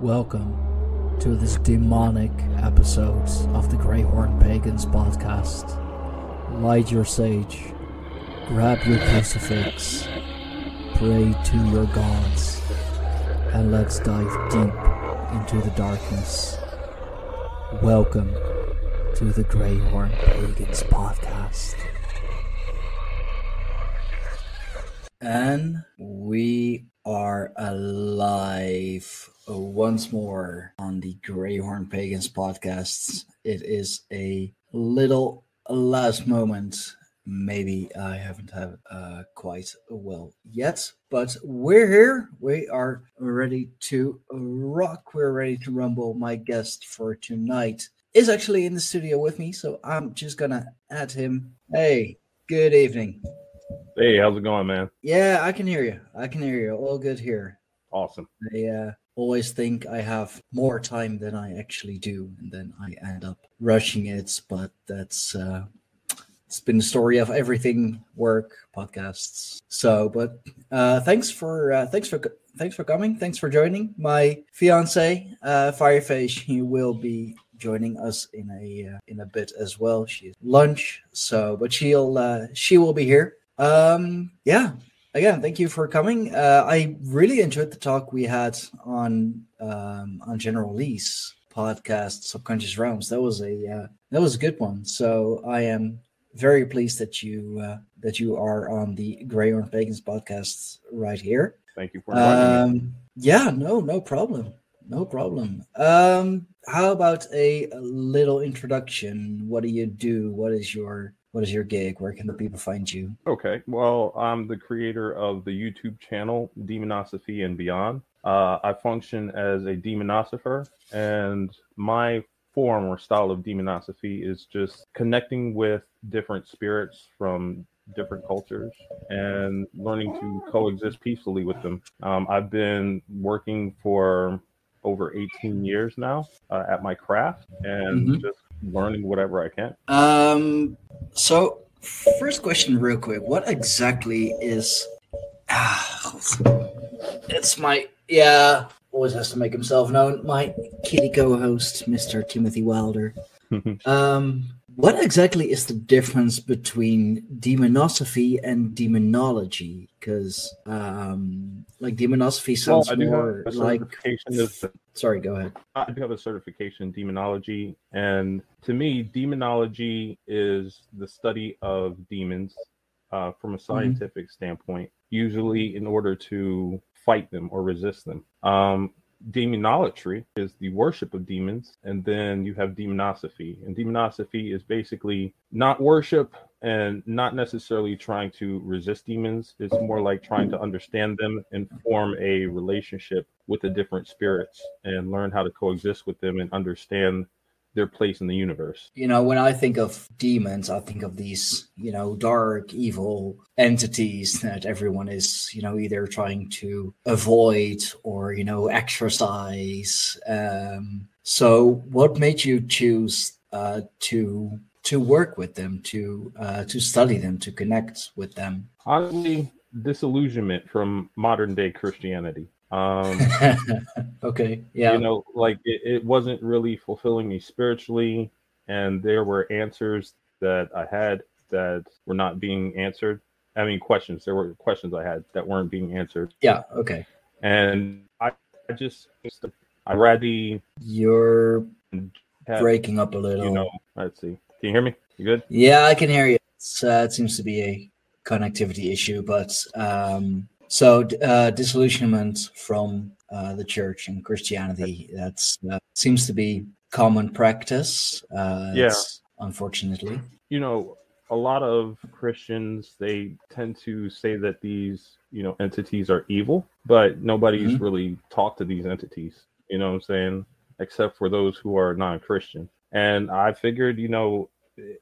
Welcome to this demonic episode of the Greyhorn Pagans podcast. Light your sage, grab your crucifix, pray to your gods, and let's dive deep into the darkness. Welcome to the Greyhorn Pagans podcast. And we are alive once more on the Greyhorn Pagans podcasts. It is a little last moment. Maybe I haven't had uh, quite well yet, but we're here. We are ready to rock. We're ready to rumble. My guest for tonight is actually in the studio with me, so I'm just gonna add him. Hey, good evening. Hey, how's it going, man? Yeah, I can hear you. I can hear you. All good here. Awesome. I uh, always think I have more time than I actually do, and then I end up rushing it. But that's uh, it's been the story of everything work podcasts. So, but uh, thanks for uh, thanks for thanks for coming. Thanks for joining. My fiance, uh, Fire Fae, he will be joining us in a uh, in a bit as well. She's lunch, so but she'll uh, she will be here. Um, yeah. Again, thank you for coming. Uh, I really enjoyed the talk we had on um, on General Lee's podcast, Subconscious Realms. That was a uh, that was a good one. So I am very pleased that you uh, that you are on the Greyhorn Pagans podcast right here. Thank you for inviting me. Um, yeah, no, no problem, no problem. Um, how about a, a little introduction? What do you do? What is your what is your gig? Where can the people find you? Okay, well, I'm the creator of the YouTube channel Demonosophy and Beyond. Uh, I function as a demonosopher, and my form or style of demonosophy is just connecting with different spirits from different cultures and learning to coexist peacefully with them. Um, I've been working for over 18 years now uh, at my craft and Mhm. just learning whatever I can. Um, so first question, real quick. What exactly is? Ah, it's my yeah. Always has to make himself known. My kitty co-host, Mr. Timothy Wilder. Um, what exactly is the difference between demonosophy and demonology? Because um, like demonosophy sounds do more like. as Sorry, go ahead. I do have a certification in demonology, and to me, demonology is the study of demons uh, from a scientific standpoint, usually in order to fight them or resist them. Um, demonolatry is the worship of demons, and then you have demonosophy. And demonosophy is basically not worship and not necessarily trying to resist demons. It's more like trying to understand them and form a relationship with the different spirits and learn how to coexist with them and understand their place in the universe. You know, when I think of demons, I think of these, you know, dark, evil entities that everyone is, you know, either trying to avoid or, you know, exorcise. Um, so, what made you choose uh, to to work with them, to uh, to study them, to connect with them? Honestly, disillusionment from modern day Christianity. Um, okay, yeah, you know, like it, it wasn't really fulfilling me spiritually, and there were answers that I had that were not being answered. I mean, questions. There were questions I had that weren't being answered, yeah, okay. and I, I just, I rather You're have, breaking up a little. you know. Let's see. Can you hear me? You good? Yeah, I can hear you. It's, uh, it seems to be a connectivity issue, but um, so uh, disillusionment from uh, the church and Christianity that's that seems to be common practice. Uh, Yeah. unfortunately. you know a lot of christians they tend to say that these you know entities are evil but nobody's Mhm. really talked to these entities you know what i'm saying except for those who are non-christian and i figured you know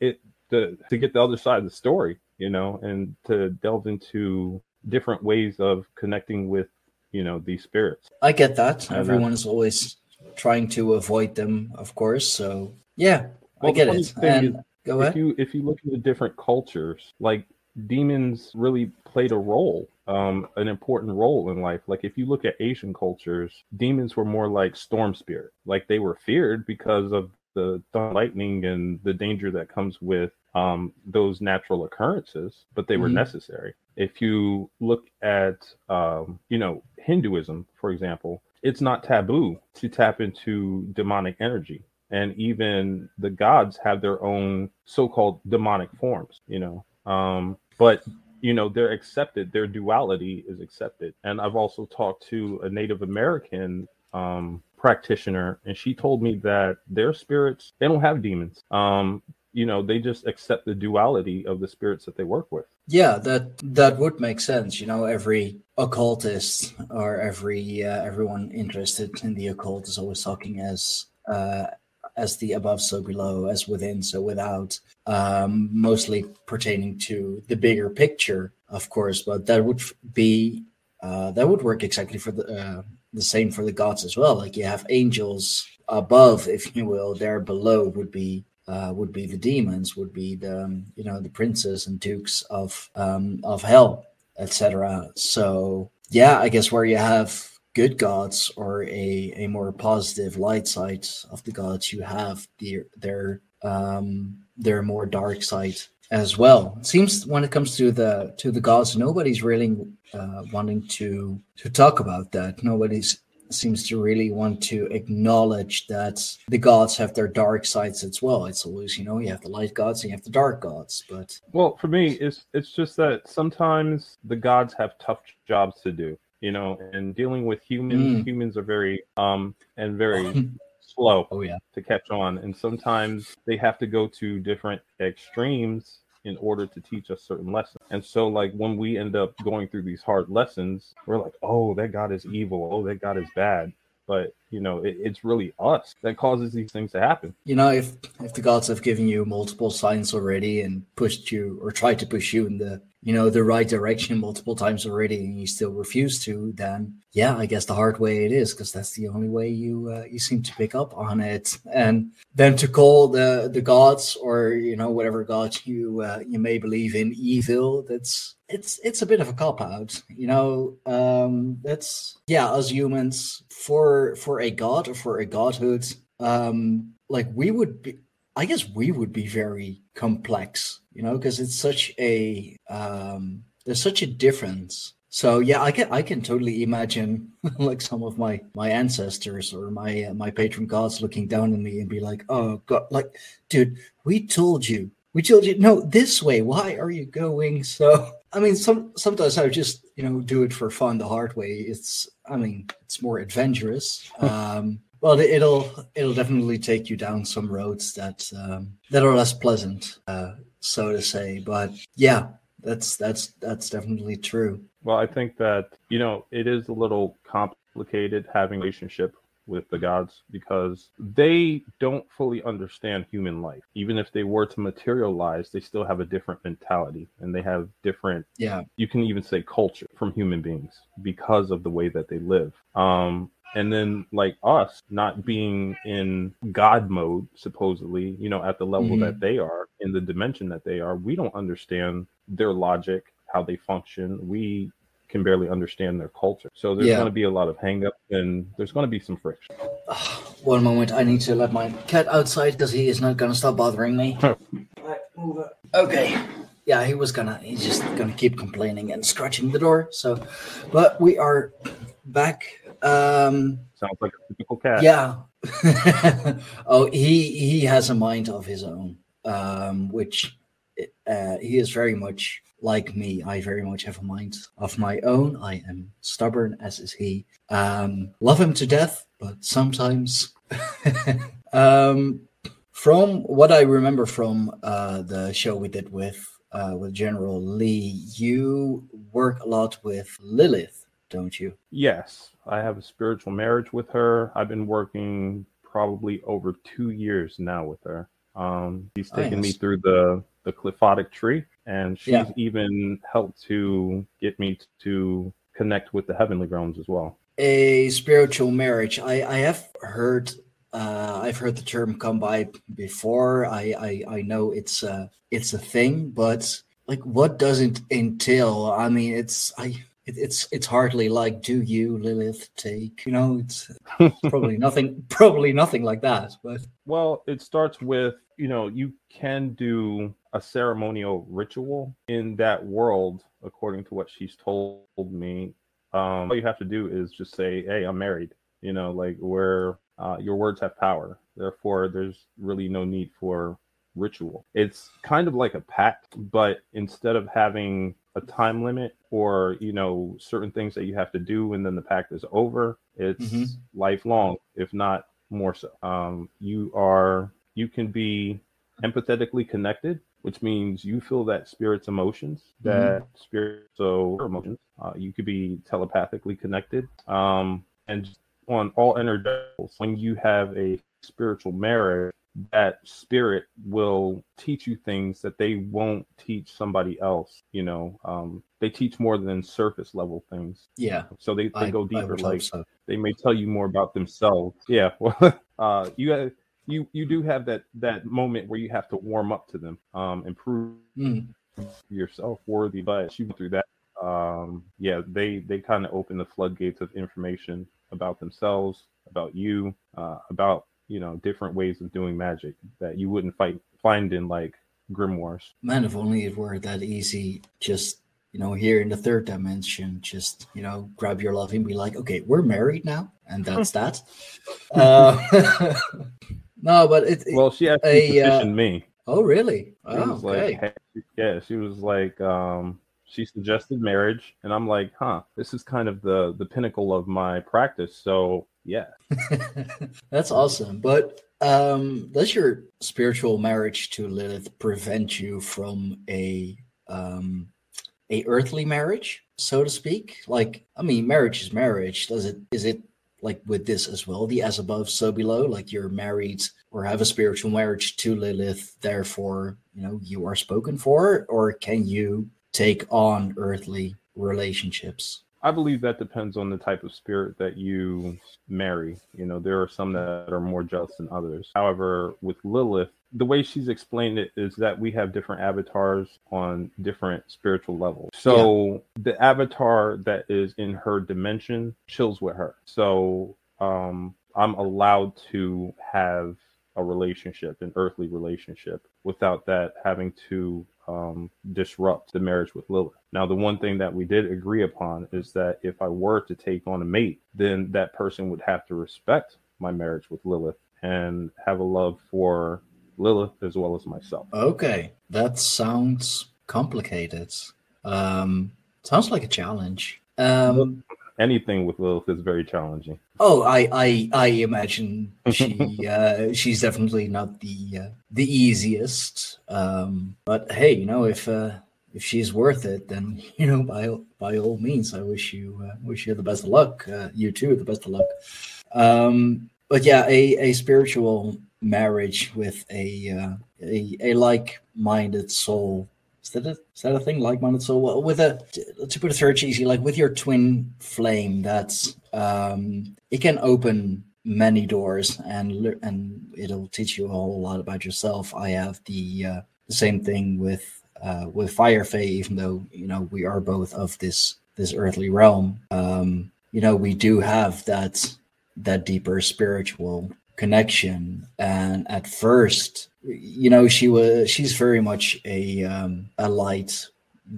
it to, to get the other side of the story you know and to delve into different ways of connecting with you know these spirits I get that. And, Everyone is always trying to avoid them, of course. So yeah, I Well, the get it. And is, go if ahead. you if you look at the different cultures like demons really played a role, um, an important role in life. Like if you look at Asian cultures, demons were more like storm spirit. Like they were feared because of the lightning and the danger that comes with um, those natural occurrences, but they were mm-hmm. necessary. If you look at, um, you know, Hinduism, for example, it's not taboo to tap into demonic energy. And even the gods have their own so called demonic forms, you know. Um, but you know they're accepted their duality is accepted and i've also talked to a native american um, practitioner and she told me that their spirits they don't have demons. Um, you know they just accept the duality of the spirits that they work with. Yeah that that would make sense. You know every occultist or every uh, everyone interested in the occult is always talking as uh, as the above so below as within so without um, mostly pertaining to the bigger picture of course but that would be uh, that would work exactly for the uh, the same for the gods as well like you have angels above if you will there below would be uh, would be the demons, would be the um, you know the princes and dukes of um, of hell, etc. So yeah, I guess where you have good gods or a, a more positive light side of the gods, you have their their um, their more dark side as well. It seems when it comes to the to the gods, nobody's really uh, wanting to to talk about that. Nobody's seems to really want to acknowledge that the gods have their dark sides as well. It's always, you know, you have the light gods and you have the dark gods. But well, for me, it's it's just that sometimes the gods have tough jobs to do, you know, and dealing with humans, mm. humans are very um and very slow oh, yeah. to catch on, and sometimes they have to go to different extremes in order to teach us certain lessons. And so, like, when we end up going through these hard lessons, we're like, oh, that God is evil. Oh, that God is bad. But you know, it, it's really us that causes these things to happen. You know, if if the gods have given you multiple signs already and pushed you or tried to push you in the you know the right direction multiple times already and you still refuse to then yeah i guess the hard way it is because that's the only way you uh, you seem to pick up on it and then to call the the gods or you know whatever gods you uh, you may believe in evil that's it's it's a bit of a cop out you know um that's yeah as humans for for a god or for a godhood um like we would be I guess we would be very complex, you know, because it's such a um, there's such a difference. So yeah, I can I can totally imagine like some of my my ancestors or my uh, my patron gods looking down on me and be like, "Oh God, like, dude, we told you, we told you, no, this way. Why are you going?" So I mean, some sometimes I just you know do it for fun the hard way. It's I mean, it's more adventurous. um, well, it'll it'll definitely take you down some roads that um, that are less pleasant, uh, so to say. But yeah, that's that's that's definitely true. Well, I think that you know it is a little complicated having a relationship with the gods because they don't fully understand human life. Even if they were to materialize, they still have a different mentality and they have different yeah. You can even say culture from human beings because of the way that they live. Um and then like us not being in god mode supposedly you know at the level mm-hmm. that they are in the dimension that they are we don't understand their logic how they function we can barely understand their culture so there's yeah. going to be a lot of hang up and there's going to be some friction one moment i need to let my cat outside because he is not going to stop bothering me right, okay yeah, he was gonna. He's just gonna keep complaining and scratching the door. So, but we are back um, Sounds like a typical cat. Yeah. oh, he he has a mind of his own, um, which uh, he is very much like me. I very much have a mind of my own. I am stubborn, as is he. Um, love him to death, but sometimes. um, from what I remember from uh, the show we did with uh, with General Lee, you work a lot with Lilith don't you? Yes, I have a spiritual marriage with her. I've been working probably over two years now with her. Um, she's taken me through the the qliphothic tree, and she's yeah. even helped to get me to connect with the heavenly realms as well. A spiritual marriage. I I have heard. Uh, I've heard the term come by before. I I, I know it's a it's a thing, but like what does it entail? I mean, it's I it, it's it's hardly like do you Lilith take? You know it's probably nothing probably nothing like that but well it starts with you know you can do a ceremonial ritual in that world according to what she's told me. Um all you have to do is just say hey i'm married. You know like where uh, your words have power. Therefore there's really no need for ritual. It's kind of like a pact but instead of having a time limit or you know certain things that you have to do and then the pact is over it's mm-hmm. lifelong if not more so um, you are you can be empathetically connected which means you feel that spirit's emotions mm-hmm. that mm-hmm. spirit so emotions uh, you could be telepathically connected um, and on all energetics when you have a spiritual marriage that spirit will teach you things that they won't teach somebody else you know? Um, they teach more than surface level things. Yeah. So they, they I, go deeper like so. they may tell you more about themselves. Yeah. Well uh, you have, you you do have that that moment where you have to warm up to them um improve mm. yourself worthy but you through that. Um yeah they they kind of open the floodgates of information about themselves about you uh, about you know different ways of doing magic that you wouldn't fight find in like grimoires. Man if only it were that easy just you know here in the third dimension just you know grab your love and be like okay we're married now and that's that. Uh, no but it, well she actually a, uh, me. Oh really? Oh, was okay. like yeah she was like um she suggested marriage and i'm like huh this is kind of the the pinnacle of my practice so yeah. That's awesome. But um does your spiritual marriage to lilith prevent you from a um a earthly marriage so to speak? Like i mean marriage is marriage. Does it is it like with this as well the as above so below? Like you're married or have a spiritual marriage to lilith therefore you know you are spoken for? Or can you take on earthly relationships I believe that depends on the type of spirit that you marry. You know, there are some that are more just than others. However, with Lilith, the way she's explained it is that we have different avatars on different spiritual levels. So yeah. the avatar that is in her dimension chills with her. So um, I'm allowed to have a relationship, an earthly relationship, without that having to um, disrupt the marriage with Lilith. Now, the one thing that we did agree upon is that if I were to take on a mate, then that person would have to respect my marriage with Lilith and have a love for Lilith as well as myself. Okay, that sounds complicated. Um, sounds like a challenge. Um, anything with Lilith is very challenging. Oh, I I, I imagine she uh, she's definitely not the uh, the easiest. Um, but hey, you know if uh, if she's worth it, then you know by by all means, I wish you uh, wish you the best of luck. Uh, you too, the best of luck. Um, but yeah, a a spiritual marriage with a uh, a, a like minded soul is that a, is that a thing like-minded soul? Well, with a to put it very easy, like with your twin flame, that's um, it can open many doors and and it'll teach you a whole lot about yourself. I have the, uh, same thing with uh, with Fire Fae, even though you know we are both of this this earthly realm. Um, you know, we do have that that deeper spiritual connection, and at first you know she was she's very much a um, a light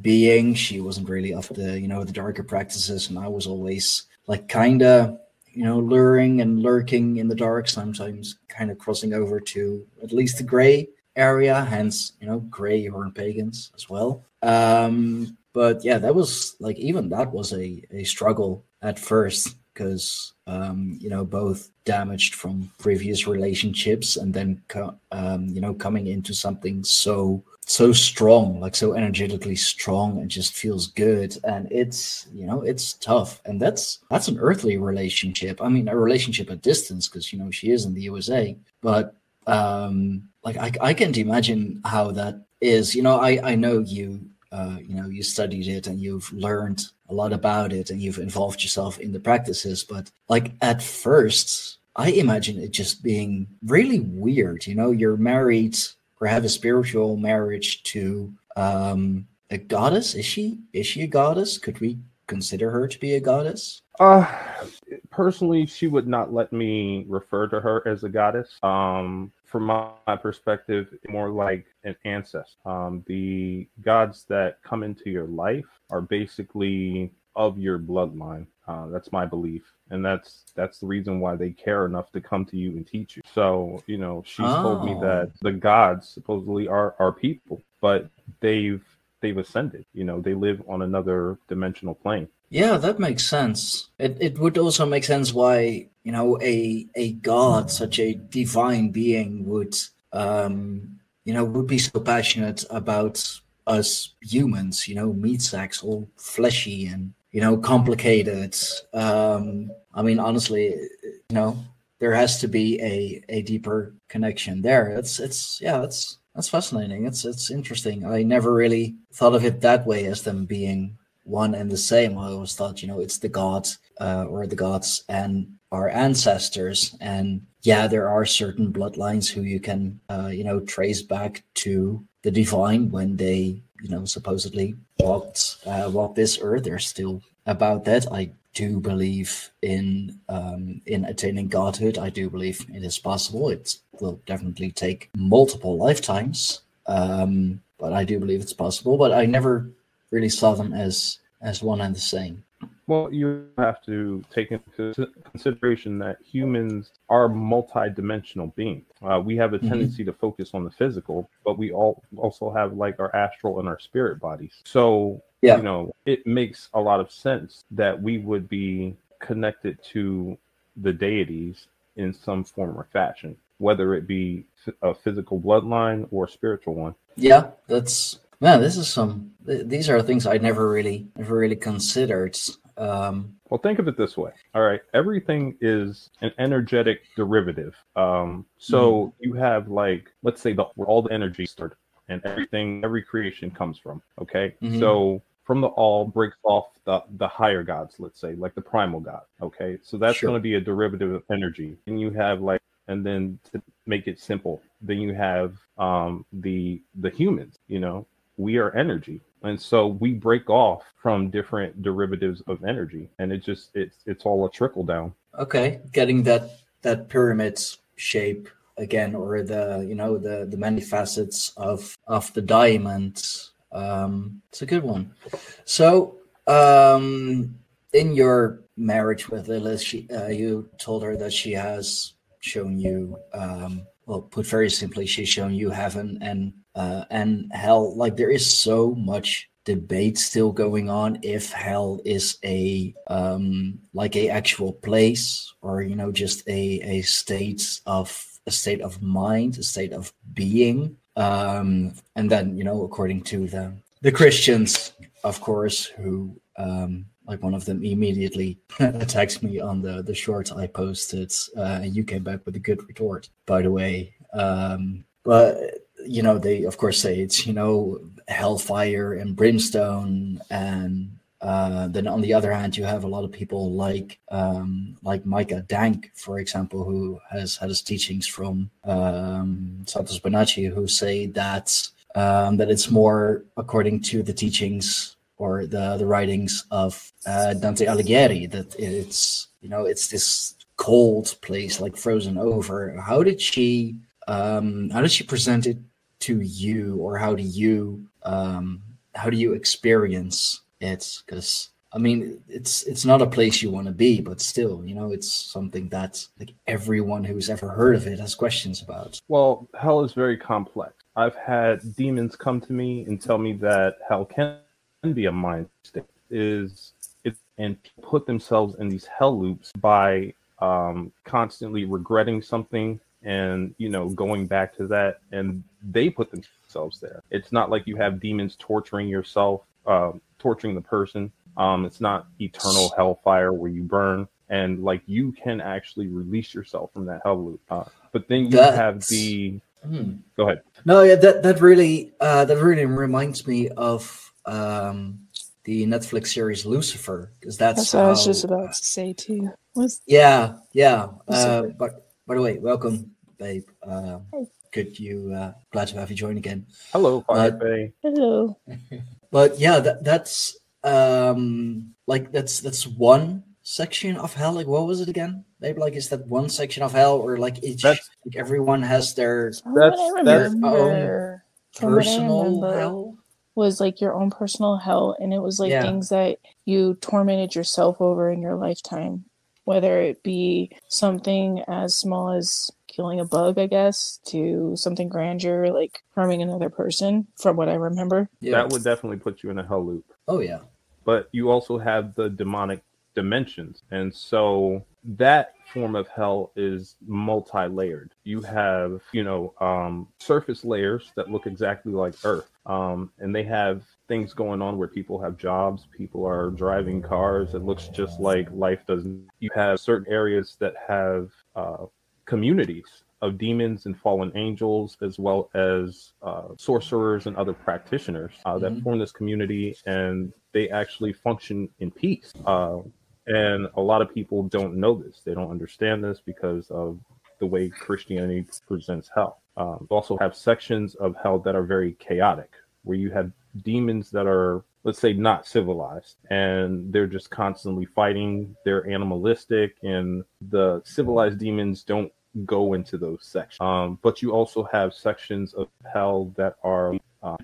being. She wasn't really of the you know the darker practices and i was always like kind of you know luring and lurking in the dark sometimes kind of crossing over to at least the gray area hence you know Greyhorn Pagans as well. Um but yeah that was like even that was a a struggle at first because um, you know both damaged from previous relationships and then co- um, you know coming into something so so strong like so energetically strong and just feels good. And it's you know it's tough. And that's that's an earthly relationship. I mean a relationship at distance because you know she is in the usa but um like I, I can't imagine how that is. You know i i know you uh, you know you studied it and you've learned a lot about it and you've involved yourself in the practices but like at first i imagine it just being really weird you know you're married or have a spiritual marriage to um a goddess? Is she is she a goddess? Could we consider her to be a goddess? Uh personally, she would not let me refer to her as a goddess. Um, from my, my perspective, more like an ancestor. Um, the gods that come into your life are basically of your bloodline. Uh, that's my belief, and that's that's the reason why they care enough to come to you and teach you. So you know, she's told me Oh. that the gods supposedly are are people, but they've they've ascended. You know, they live on another dimensional plane. Yeah, that makes sense. It it would also make sense why, you know, a a god, such a divine being would um you know, would be so passionate about us humans, you know, meat sacks, all fleshy and, you know, complicated. Um I mean honestly, you know, there has to be a a deeper connection there. It's it's yeah, it's that's fascinating. It's it's interesting. I never really thought of it that way as them being one and the same. I always thought, you know, it's the gods uh, or the gods and our ancestors. And yeah, there are certain bloodlines who you can, uh, you know, trace back to the divine when they, you know, supposedly walked uh, walked this earth. They're still about that. I do believe in um, in attaining godhood. I do believe it is possible. It will definitely take multiple lifetimes, um, but I do believe it's possible. But I never really saw them as as one and the same. Well, you have to take into consideration that humans are multi-dimensional beings. Uh, we have a Mhm. tendency to focus on the physical, but we all also have like our astral and our spirit bodies. So, Yeah. you know, it makes a lot of sense that we would be connected to the deities in some form or fashion, whether it be a physical bloodline or a spiritual one. Yeah, that's man. This is some. th- These are things I never really never really considered. Um, Well, think of it this way. All right. Everything is an energetic derivative. Um, so you have like, let's say the where all the energy started and everything, every creation comes from. Okay. Mhm. So from the all breaks off the, the higher gods, let's say, like the primal god. Okay. So that's Sure. going to be a derivative of energy. And you have like, and then to make it simple, then you have um, the the humans, you know, we are energy and so we break off from different derivatives of energy and it just it's it's all a trickle down okay, getting that that pyramid shape again, or the you know the the many facets of of the diamond. Um, it's a good one. So, um, in your marriage with Lilith, she, uh, you told her that she has shown you, um, well, put very simply, she's shown you heaven and uh, and hell. Like there is so much debate still going on if hell is a um, like a actual place or you know just a a state of a state of mind, a state of being. Um, and then you know, according to the the Christians, of course, who um, like one of them immediately attacks me on the the short I posted, uh, and you came back with a good retort, by the way. Um, but you know, they of course say it's you know hellfire and brimstone, and uh, then on the other hand, you have a lot of people like um, like Micah Dank, for example, who has had his teachings from um, Santos Bonacci, who say that um, that it's more according to the teachings or the the writings of uh, Dante Alighieri that it's you know it's this cold place like frozen over. How did she um, how did she present it to you, or how do you um, how do you experience it? Because I mean, it's it's not a place you want to be, but still, you know, it's something that like everyone who's ever heard of it has questions about. well hell is very complex i've had demons come to me and tell me that hell can be a mind state is it and put themselves in these hell loops by um, constantly regretting something and you know going back to that and they put themselves there it's not like you have demons torturing yourself um, torturing the person um, it's not eternal hellfire where you burn and like you can actually release yourself from that hell loop uh, but then you have the Hmm. go ahead No, yeah, that that really uh, that really reminds me of um, the Netflix series Lucifer, because that's, That's what I was just about to say too. Was Yeah, yeah. Uh, but by the way, welcome, babe. Uh, Hey. good you. Uh, glad to have you join again. hello Uh, Fire hello. but yeah, that, that's um like that's that's one section of hell. Like what was it again? Maybe like is that one section of hell or like each That's- like everyone has their From what That's- that's- remember, from what I personal hell? was like your own personal hell, and it was like Yeah. things that you tormented yourself over in your lifetime, whether it be something as small as killing a bug, I guess, to something grander like harming another person. From what I remember, Yeah. That would definitely put you in a hell loop. oh yeah. but you also have the demonic dimensions. And so that form of hell is multi-layered. You have, you know, um, surface layers that look exactly like Earth. Um, and they have things going on where people have jobs, people are driving cars. It looks just like life doesn't. You have certain areas that have uh, communities of demons and fallen angels, as well as uh, sorcerers and other practitioners uh, that Mhm. form this community, and they actually function in peace. Uh, and a lot of people don't know this; they don't understand this because of the way Christianity presents hell. Um, also have sections of hell that are very chaotic, where you have demons that are let's say not civilized and they're just constantly fighting they're animalistic and the civilized demons don't go into those sections um, but you also have sections of hell that are uh.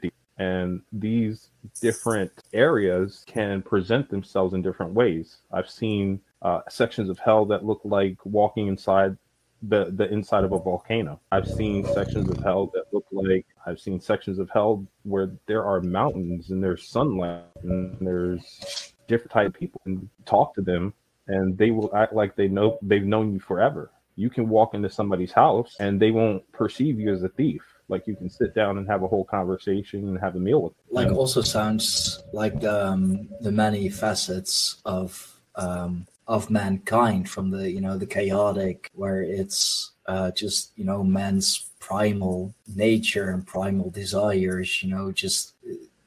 And these different areas can present themselves in different ways i've seen uh, sections of hell that look like walking inside the the inside of a volcano. I've seen sections of hell that look like I've seen sections of hell where there are mountains and there's sunlight and there's different type of people and talk to them and they will act like they know they've known you forever. You can walk into somebody's house and they won't perceive you as a thief. Like you can sit down and have a whole conversation and have a meal with them. Like also sounds like um the many facets of um of mankind from the you know the chaotic where it's uh just you know man's primal nature and primal desires you know just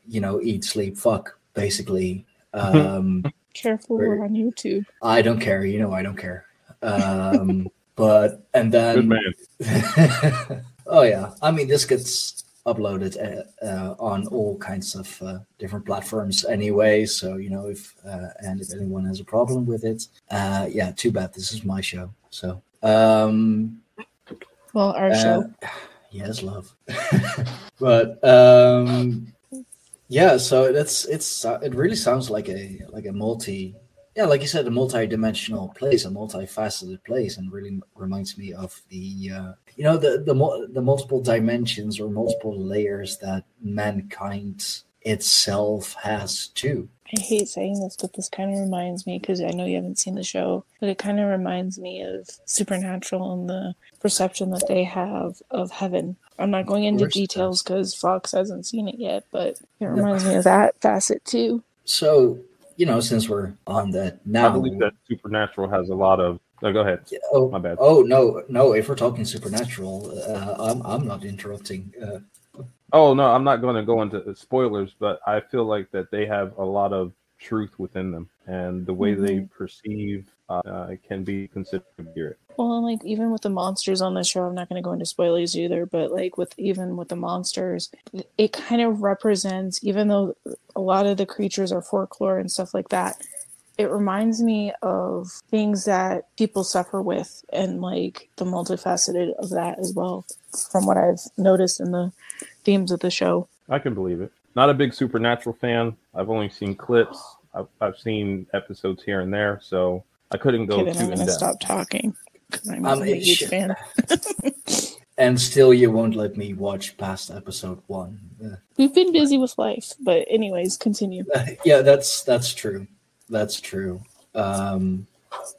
you know eat sleep fuck basically um careful, we're on YouTube. i don't care you know i don't care um but and good then man. oh yeah. I mean this gets uploaded uh, uh, on all kinds of uh, different platforms anyway so you know if uh, and if anyone has a problem with it uh yeah too bad. This is my show so um Well, our uh, show. yes love. But um yeah so that's it's uh, it really sounds like a like a multi yeah like you said a multi-dimensional place a multifaceted place and really reminds me of the uh you know the the, the multiple dimensions or multiple layers that mankind itself has too I hate saying this, but this kind of reminds me because I know you haven't seen the show, but it kind of reminds me of Supernatural and the perception that they have of heaven. I'm not going into details because Fox hasn't seen it yet, but it No. reminds me of that facet too. so you know since we're on the now I believe that Supernatural has a lot of. Oh, go ahead. oh My bad. Oh no, no! If we're talking supernatural, uh, I'm I'm not interrupting. Uh, Oh no, I'm not going to go into spoilers, but I feel like that they have a lot of truth within them, and the way they perceive uh, can be considered accurate. Well, and like even with the monsters on the show, I'm not going to go into spoilers either, but like with even with the monsters, it kind of represents, even though a lot of the creatures are folklore and stuff like that, it reminds me of things that people suffer with and like the multifaceted of that as well, from what I've noticed in the themes of the show. I can believe it. Not a big Supernatural fan. I've only seen clips. I've, I've seen episodes here and there, so I couldn't go Okay, too I'm in going to depth. stop talking I'm Um, a huge fan. and still, you won't let me watch past episode one. We've been busy with life, but anyways, continue. yeah, that's that's true. That's true. Um,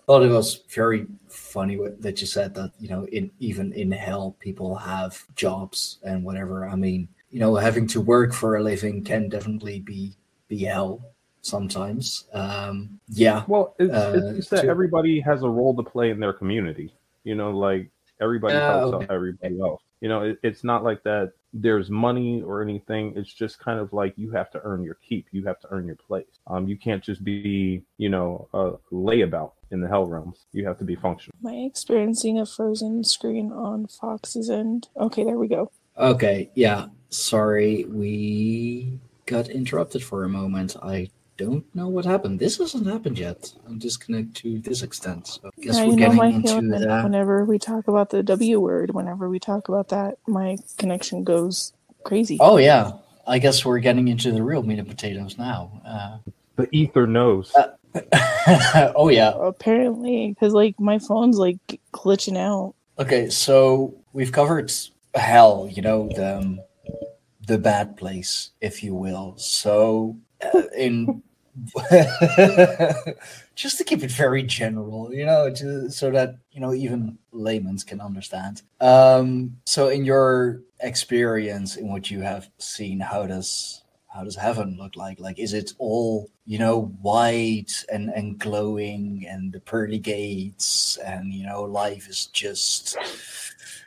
thought it was very funny what- that you said that you know in even in hell people have jobs and whatever. I mean, you know, having to work for a living can definitely be be hell sometimes. Um, yeah, Well, it's, Uh, it's that to- everybody has a role to play in their community. You know, like everybody Yeah, helps okay. out everybody else. You know, it, it's not like that. There's money or anything. It's just kind of like you have to earn your keep. You have to earn your place. Um, you can't just be, you know, a layabout in the hell realms. You have to be functional. Am I experiencing a frozen screen on Fox's end? Okay, there we go. Okay, yeah. Sorry, we got interrupted for a moment. I don't know what happened. This hasn't happened yet. I'm disconnected to this extent. So I guess Yeah, we're getting into that the. whenever we talk about the W word, whenever we talk about that, my connection goes crazy. Oh yeah, I guess we're getting into the real meat and potatoes now. Uh, The ether knows. oh yeah. Apparently, because like my phone's like glitching out. Okay, so we've covered hell. You know the um, the bad place, if you will. So uh, in just to keep it very general, you know, so that you know even laymen can understand. Um, so, in your experience, in what you have seen, how does how does heaven look like? Like, is it all you know white and and glowing, and the pearly gates, and you know, life is just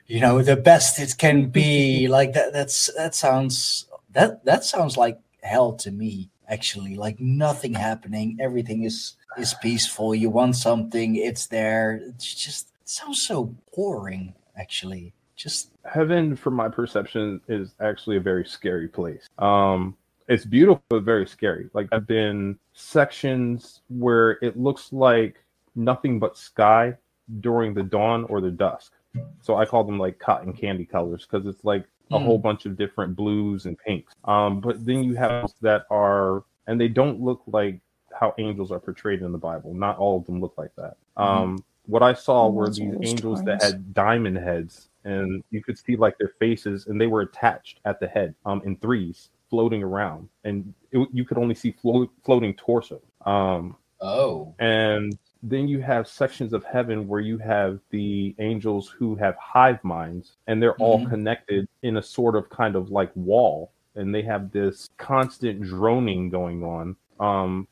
you know the best it can be? Like that. That's that sounds that that sounds like hell to me actually like nothing happening everything is is peaceful you want something it's there it's just it sounds so boring actually just Heaven, from my perception, is actually a very scary place. Um, it's beautiful, but very scary. Like I've been sections where it looks like nothing but sky during the dawn or the dusk. So I call them like cotton candy colors because it's like a Mm. whole bunch of different blues and pinks. Um, but then you have that are, and they don't look like how angels are portrayed in the Bible. Not all of them look like that. Um, what I saw Oh, were these angels that had diamond heads, and you could see like their faces, and they were attached at the head, um, in threes, floating around, and it, you could only see float, floating torso. Um, oh and then you have sections of heaven where you have the angels who have hive minds and they're all Mhm. connected in a sort of kind of like wall and they have this constant droning going on um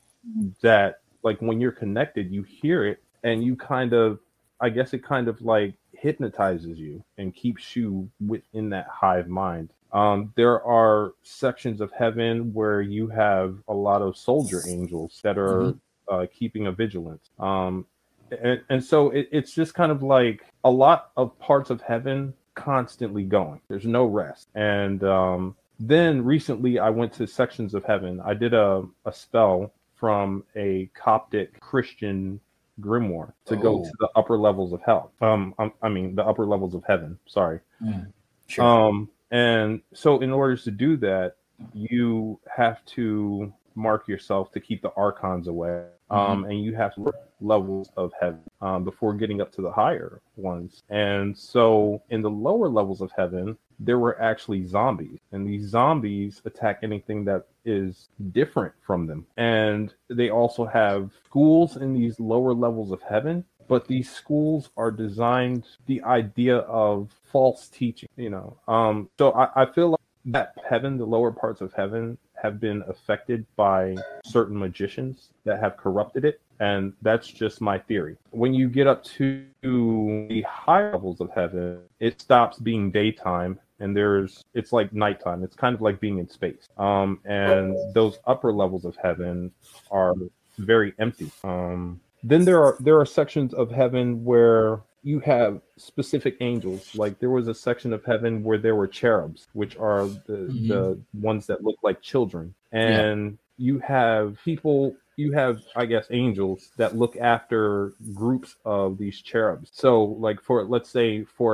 that like when you're connected you hear it and you kind of i guess it kind of like hypnotizes you and keeps you within that hive mind. Um, there are sections of heaven where you have a lot of soldier angels that are uh, keeping a vigilance. Um, and, and so it, it's just kind of like a lot of parts of heaven constantly going. There's no rest. And um, then recently I went to sections of heaven. I did a, a spell from a Coptic Christian grimoire to go Oh. to the upper levels of hell. Um, I, I mean, the upper levels of heaven. Sorry. Mm, sure Um, and so, in order to do that, you have to mark yourself to keep the archons away, um, and you have levels of heaven um, before getting up to the higher ones. And so, in the lower levels of heaven, there were actually zombies, and these zombies attack anything that is different from them. And they also have schools in these lower levels of heaven but these schools are designed the idea of false teaching you know um so i, I feel like that heaven the lower parts of heaven have been affected by certain magicians that have corrupted it and that's just my theory. When you get up to the higher levels of heaven it stops being daytime and there's it's like nighttime. It's kind of like being in space. Um and those upper levels of heaven are very empty. Um then there are there are sections of heaven where you have specific angels. Like there was a section of heaven where there were cherubs which are the Mhm. the ones that look like children. And you have people you have i guess angels that look after groups of these cherubs. So like for let's say for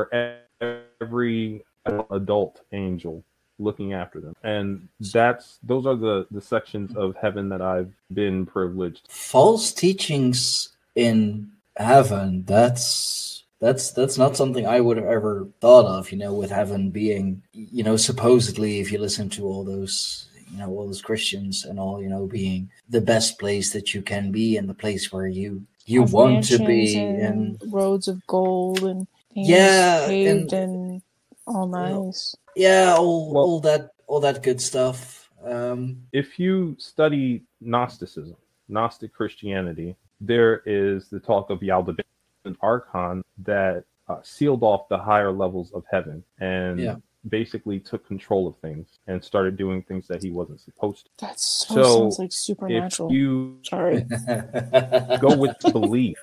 every adult angel looking after them. And that's those are the the sections of heaven that i've been privileged. False teachings in heaven that's that's that's not something i would have ever thought of you know with heaven being you know supposedly if you listen to all those you know all those christians and all you know being the best place that you can be and the place where you you Have want to be and roads of gold and Yeah, paved and- and, all nice. yeah all Well- all that all that good stuff um if you study Gnosticism, Gnostic Christianity, there is the talk of Yaldabaoth, an archon that uh, sealed off the higher levels of heaven and Yeah. basically took control of things and started doing things that he wasn't supposed to. That so, So, sounds like supernatural. If supernatural. you Sorry. go with belief,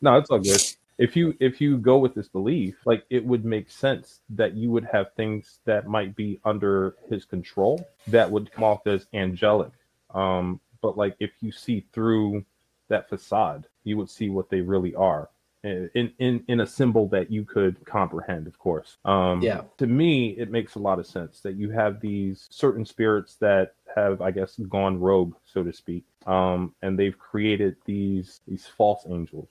no, it's all good. if you if you go with this belief, like it would make sense that you would have things that might be under his control that would come off as angelic. Um, but like if you see through that facade, you would see what they really are in in in a symbol that you could comprehend of course. Um Yeah. to me it makes a lot of sense that you have these certain spirits that have i guess gone rogue so to speak. Um and they've created these these false angels.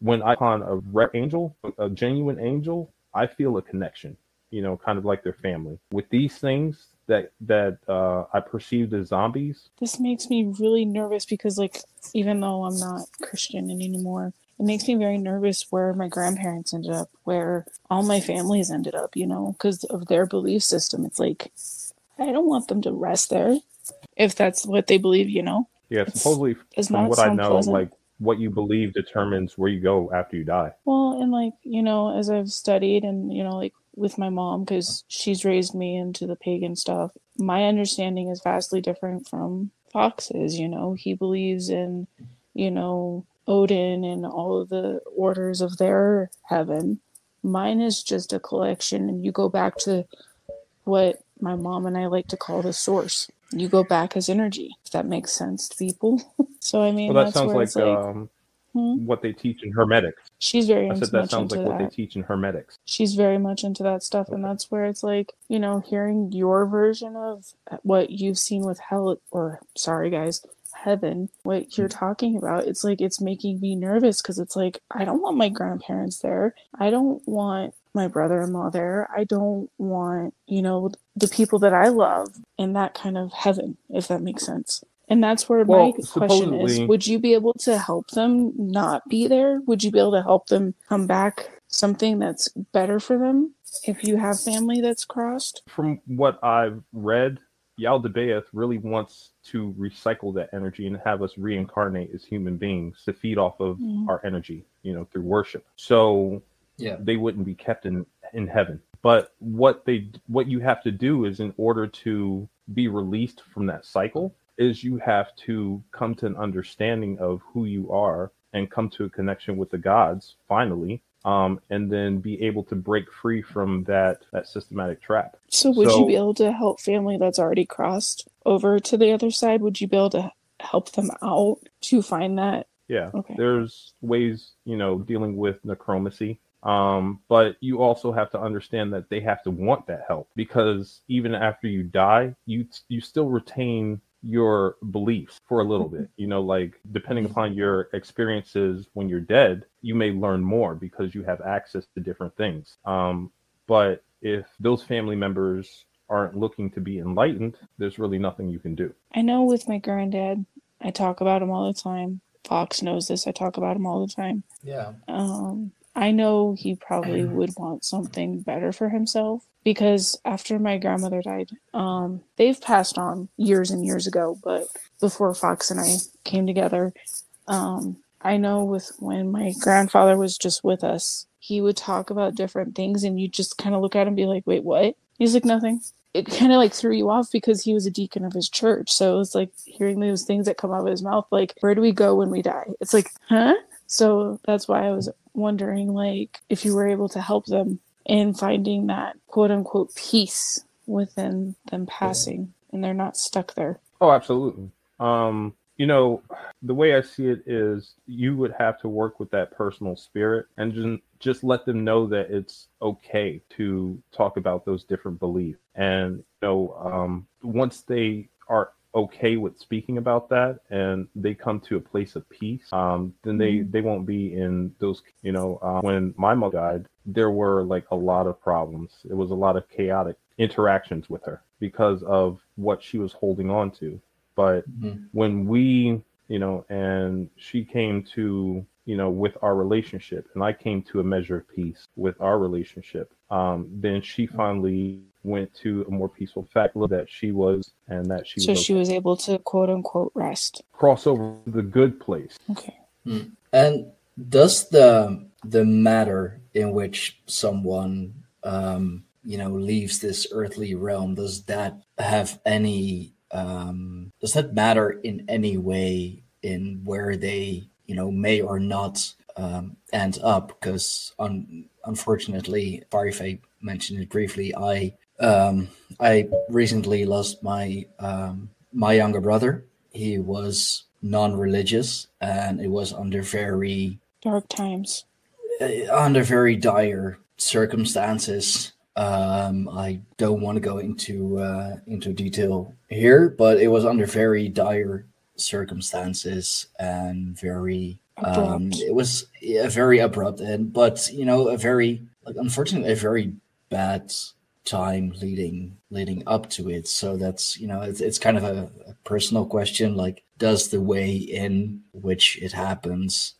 When i on a re- angel a genuine angel i feel a connection you know kind of like their family. With these things that that uh i perceived as zombies. This makes me really nervous because, like, even though I'm not Christian anymore, it makes me very nervous where my grandparents ended up, where all my families ended up, you know, because of their belief system. It's like, I don't want them to rest there if that's what they believe, you know? yeah It's- supposedly It's from not what i know pleasant. like what you believe determines where you go after you die Well, and like, you know, as I've studied and, you know, like with my mom, because she's raised me into the pagan stuff, my understanding is vastly different from Fox's. You know, he believes in, you know, Odin and all of the orders of their heaven. Mine is just a collection, and you go back to what my mom and I like to call the source. You go back as energy, if that makes sense to people. so, I mean, well that sounds like, like um hmm? what they teach in hermetics she's very i said that much sounds into like what they that teach in hermetics she's very much into that stuff and that's where it's like you know hearing your version of what you've seen with hell or sorry guys heaven what you're hmm. talking about it's like it's making me nervous because it's like i don't want my grandparents there. I don't want my brother-in-law there. I don't want you know the people that i love in that kind of heaven if that makes sense. And that's where Well, my question is. would you be able to help them not be there? Would you be able to help them come back something that's better for them if you have family that's crossed? From what i've read Yaldabaoth really wants to recycle that energy and have us reincarnate as human beings to feed off of Mhm. our energy, you know, through worship. So Yeah. they wouldn't be kept in in heaven. But what they what you have to do is in order to be released from that cycle is you have to come to an understanding of who you are and come to a connection with the gods finally um, and then be able to break free from that that systematic trap so would So- you be able to help family that's already crossed over to the other side would you be able to help them out to find that Yeah. Okay. There's ways, you know, dealing with necromancy. Um, but you also have to understand that they have to want that help because even after you die, you you still retain your beliefs for a little bit. You know, like depending upon your experiences when you're dead, you may learn more because you have access to different things. Um, but if those family members aren't looking to be enlightened, there's really nothing you can do. i know with my granddad i talk about him all the time fox knows this i talk about him all the time Yeah. um, I know he probably would want something better for himself because after my grandmother died, um, they've passed on years and years ago, but before Fox and I came together, um, I know with when my grandfather was just with us, he would talk about different things and you just kind of look at him and be like, wait, what? He's like, nothing. It kind of like threw you off because he was a deacon of his church. So it was like hearing those things that come out of his mouth, like, where do we go when we die? It's like, huh? So that's why I was wondering like if you were able to help them in finding that quote unquote peace within them passing and they're not stuck there. Oh, absolutely. Um, you know, the way I see it is you would have to work with that personal spirit and just just let them know that it's okay to talk about those different beliefs. And you know, um, once they are okay with speaking about that and they come to a place of peace, um, then they Mhm. they won't be in those. You know, uh, when my mother died, there were like a lot of problems. It was a lot of chaotic interactions with her because of what she was holding on to but Mhm. when we you know and she came to you know with our relationship and i came to a measure of peace with our relationship um then she finally went to a more peaceful fact that she was and that she So was she was able to quote unquote rest. cross over the good place Okay. And does the the matter in which someone um, you know leaves this earthly realm does that have any um, does that matter in any way in where they you know may or not um, end up because un- unfortunately, Fire Fae mentioned it briefly. I um, I recently lost my um, my younger brother. He was non-religious, and it was under very Dark times. uh, under very dire circumstances. Um, I don't want to go into uh, into detail here, but it was under very dire circumstances and very. Um, it was yeah, very abrupt, and but you know a very like unfortunately a very bad time leading leading up to it. So that's you know it's it's kind of a, a personal question. Like, does the way in which it happens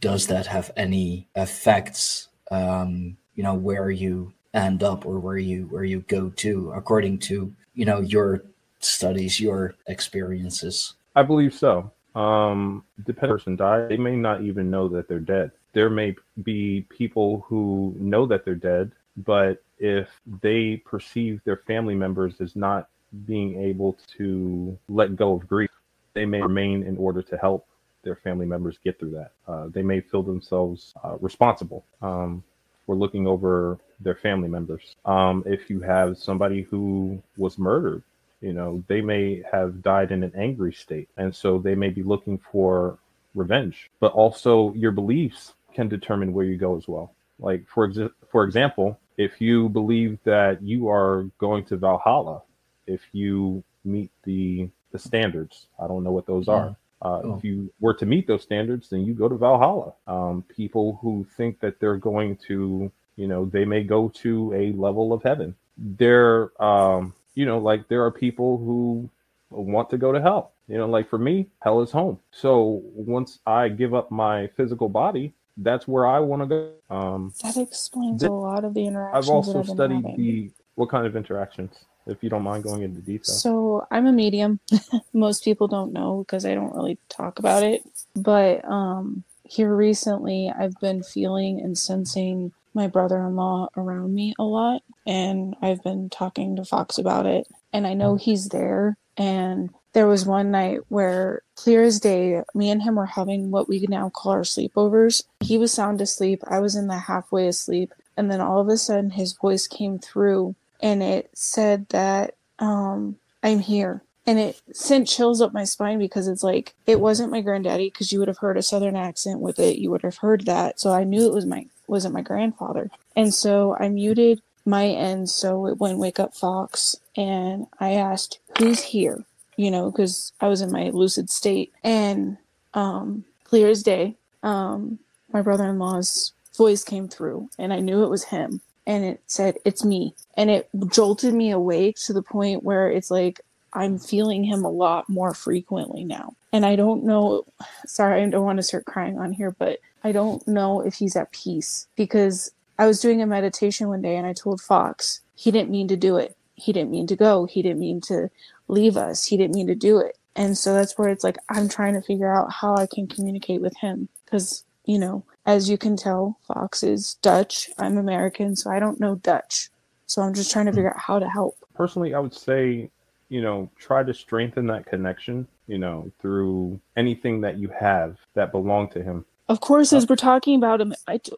does that have any effects um you know where you end up or where you where you go to according to you know your studies your experiences I believe so. Um, depending person died, they may not even know that they're dead. There may be people who know that they're dead, but if they perceive their family members as not being able to let go of grief, they may remain in order to help their family members get through that. Uh, they may feel themselves uh, responsible um, for looking over their family members. Um, if you have somebody who was murdered, you know they may have died in an angry state and so they may be looking for revenge but also your beliefs can determine where you go as well like for exa- for example if you believe that you are going to valhalla if you meet the the standards i don't know what those are. Uh, Oh. if you were to meet those standards then you go to valhalla. Um, people who think that they're going to you know they may go to a level of heaven. They're um, you know like there are people who want to go to hell. You know like for me hell is home. So once i give up my physical body that's where i want to go um That explains Th- a lot of the interactions i've also I've studied having. the what kind of interactions if you don't mind going into detail So I'm a medium. Most people don't know because I don't really talk about it. But um, here recently, I've been feeling and sensing my brother-in-law around me a lot, and I've been talking to Fox about it. And I know he's there. And there was one night where, clear as day, me and him were having what we now call our sleepovers. He was sound asleep. I was in the halfway asleep. And then all of a sudden, his voice came through and it said that um, I'm here. And it sent chills up my spine because it's like, it wasn't my granddaddy because you would have heard a southern accent with it. You would have heard that. So I knew it was my, wasn't my grandfather. And so I muted my end so it wouldn't wake up Fox. And I asked, who's here? You know, because I was in my lucid state. And um, clear as day, um, my brother in law's voice came through and I knew it was him. And it said, It's me. And it jolted me awake to the point where it's like I'm feeling him a lot more frequently now. And I don't know, sorry, I don't want to start crying on here, but I don't know if he's at peace because I was doing a meditation one day and I told Fox he didn't mean to do it. He didn't mean to go. He didn't mean to leave us. He didn't mean to do it. And so that's where it's like I'm trying to figure out how I can communicate with him because, you know, as you can tell, Fox is Dutch. I'm American, so I don't know Dutch. So I'm just trying to figure out how to help. personally i would say you know try to strengthen that connection you know through anything that you have that belong to him Of course, uh, as we're talking about him, I t-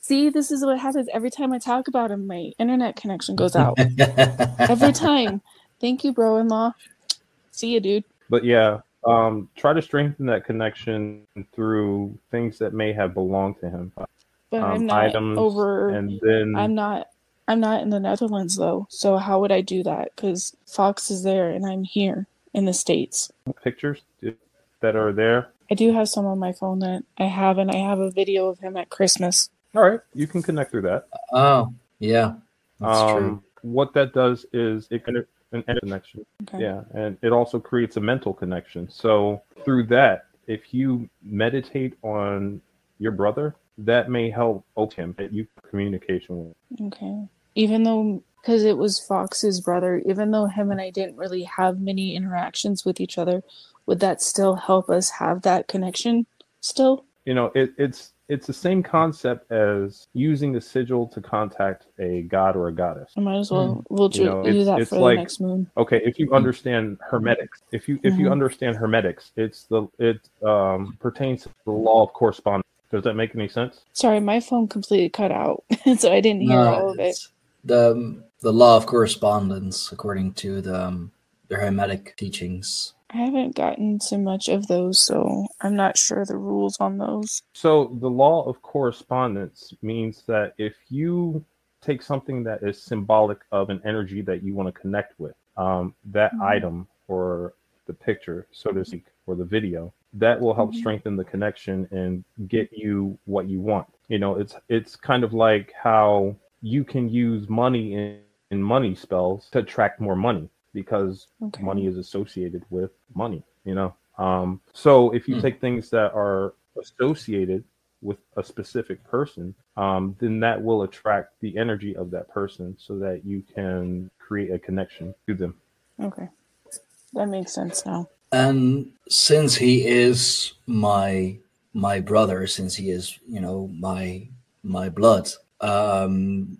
see this is what happens every time I talk about him. My internet connection goes out every time. Thank you, bro-in-law. See you, dude. but yeah um try to strengthen that connection through things that may have belonged to him But um, I'm not items over. and then I'm not. I'm not in the Netherlands though. So how would I do that? Because Fox is there and I'm here in the states. pictures that are there I do have some on my phone that I have, and I have a video of him at Christmas. all right you can connect through that oh yeah that's um true what that does is it can an energy connection Okay. Yeah, and it also creates a mental connection. So through that, if you meditate on your brother, that may help open him that you communication with. Okay. Even though, because it was Fox's brother, even though him and I didn't really have many interactions with each other, would that still help us have that connection still? You know, it, it's it's the same concept as using the sigil to contact a god or a goddess. I might as well. We'll You know, do it's- that it's for like- the next moon. Okay, if you understand hermetics, if you if you Mhm. understand hermetics, it's the it um, pertains to the law of correspondence. Does that make any sense? Sorry, my phone completely cut out, so I didn't hear all of it. The um, the law of correspondence, according to the um, the Hermetic teachings. I haven't gotten to much of those, so I'm not sure the rules on those. So the law of correspondence means that if you take something that is symbolic of an energy that you want to connect with, um, that Mhm. item or the picture, so to speak, or the video, that will help Mhm. strengthen the connection and get you what you want. You know, it's it's kind of like how you can use money in, in money spells to attract more money because Okay. money is associated with money you know um so if you Hmm. take things that are associated with a specific person um then that will attract the energy of that person so that you can create a connection to them Okay. That makes sense now. And since he is my my brother, since he is you know my my blood, um,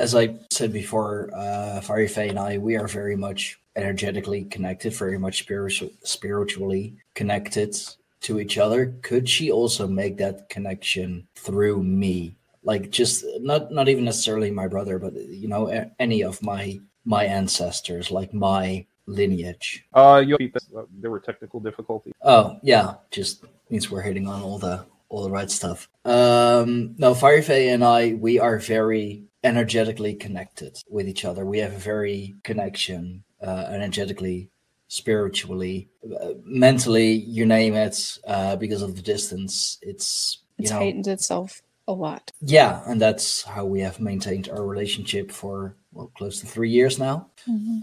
as I said before, uh, Fire Fae and I, we are very much energetically connected, very much spiritual, spiritually connected to each other. Could she also make that connection through me? Like just not not even necessarily my brother, but you know any of my my ancestors, like my lineage. uh you uh, there were technical difficulties Oh yeah, just means we're hitting on all the all the right stuff. Um, no, Fire Fae and I, we are very energetically connected with each other. We have a very connection, uh, energetically, spiritually, uh, mentally, you name it. Uh, because of the distance, it's you It's know heightened itself a lot. yeah, and that's how we have maintained our relationship for well close to three years now.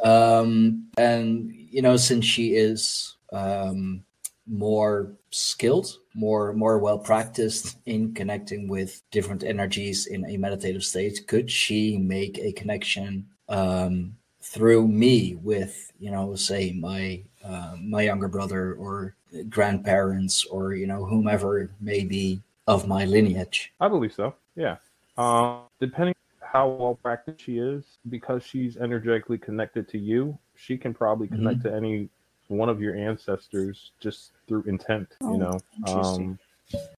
Um, and you know, since she is um, more skilled, more more well practiced in connecting with different energies in a meditative state, could she make a connection um, through me with you know, say my uh, my younger brother or grandparents or you know whomever may be of my lineage? i believe so yeah um depending how well practiced she is because she's energetically connected to you she can probably connect to any one of your ancestors just through intent Oh, you know um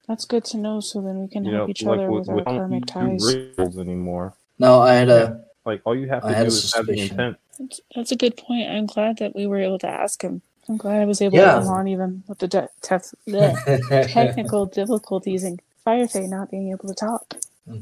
That's good to know so then we can help know each like other with, with, with our karmic ties. rituals anymore No, I had a like all you have to had do a is have the intent That's, that's a good point. I'm glad that we were able to ask him. I'm glad I was able Yeah. to come on even with the de- tef- bleh, technical difficulties and Fire Fae not being able to talk.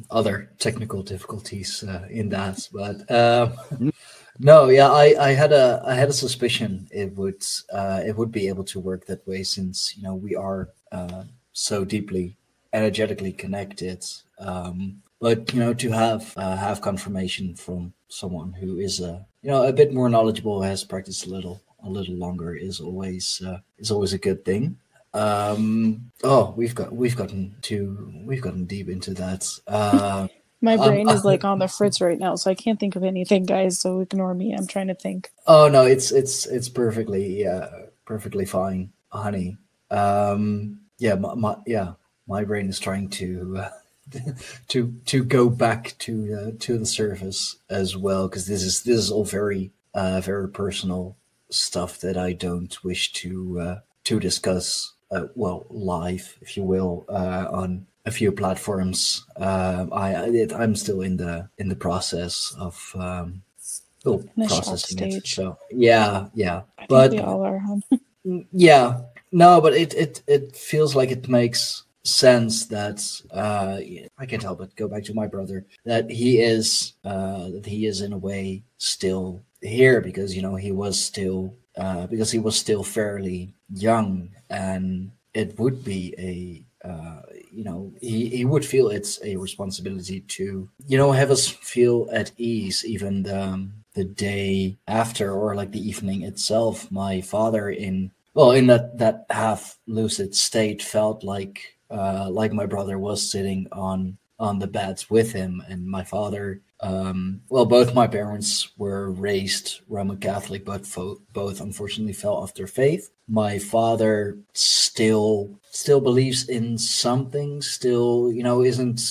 other technical difficulties uh, in that, but um, no, yeah, I, I had a I had a suspicion it would uh, it would be able to work that way since you know we are uh, so deeply energetically connected. Um, but you know to have uh, have confirmation from someone who is a you know a bit more knowledgeable, has practiced a little a little longer is always uh, is always a good thing. Um, oh, we've got we've gotten too we've gotten deep into that. Uh, My Um, brain is like on the fritz right now, so I can't think of anything, guys. So ignore me. I'm trying to think. oh no, it's it's it's perfectly uh, perfectly fine, honey. Um, yeah, my, my yeah, my brain is trying to uh, to to go back to uh, to the surface as well because this is this is all very uh, very personal stuff that I don't wish to uh, to discuss. Uh, well, live, if you will, uh, on a few platforms. Um, I I- it, I'm still in the in the process of um, still processing it. So yeah, yeah, I but are. Huh? Mm, Yeah, no, but it it it feels like it makes sense that uh I can't help but go back to my brother that he is uh that he is in a way still here because you know he was still uh because he was still fairly young and it would be a uh you know he, he would feel it's a responsibility to you know have us feel at ease even the the day after or like the evening itself. My father in well in that that half lucid state felt like uh like my brother was sitting on on the bed with him. And my father um well both my parents were raised roman catholic but fo- both unfortunately fell off their faith. My father still still believes in something still you know isn't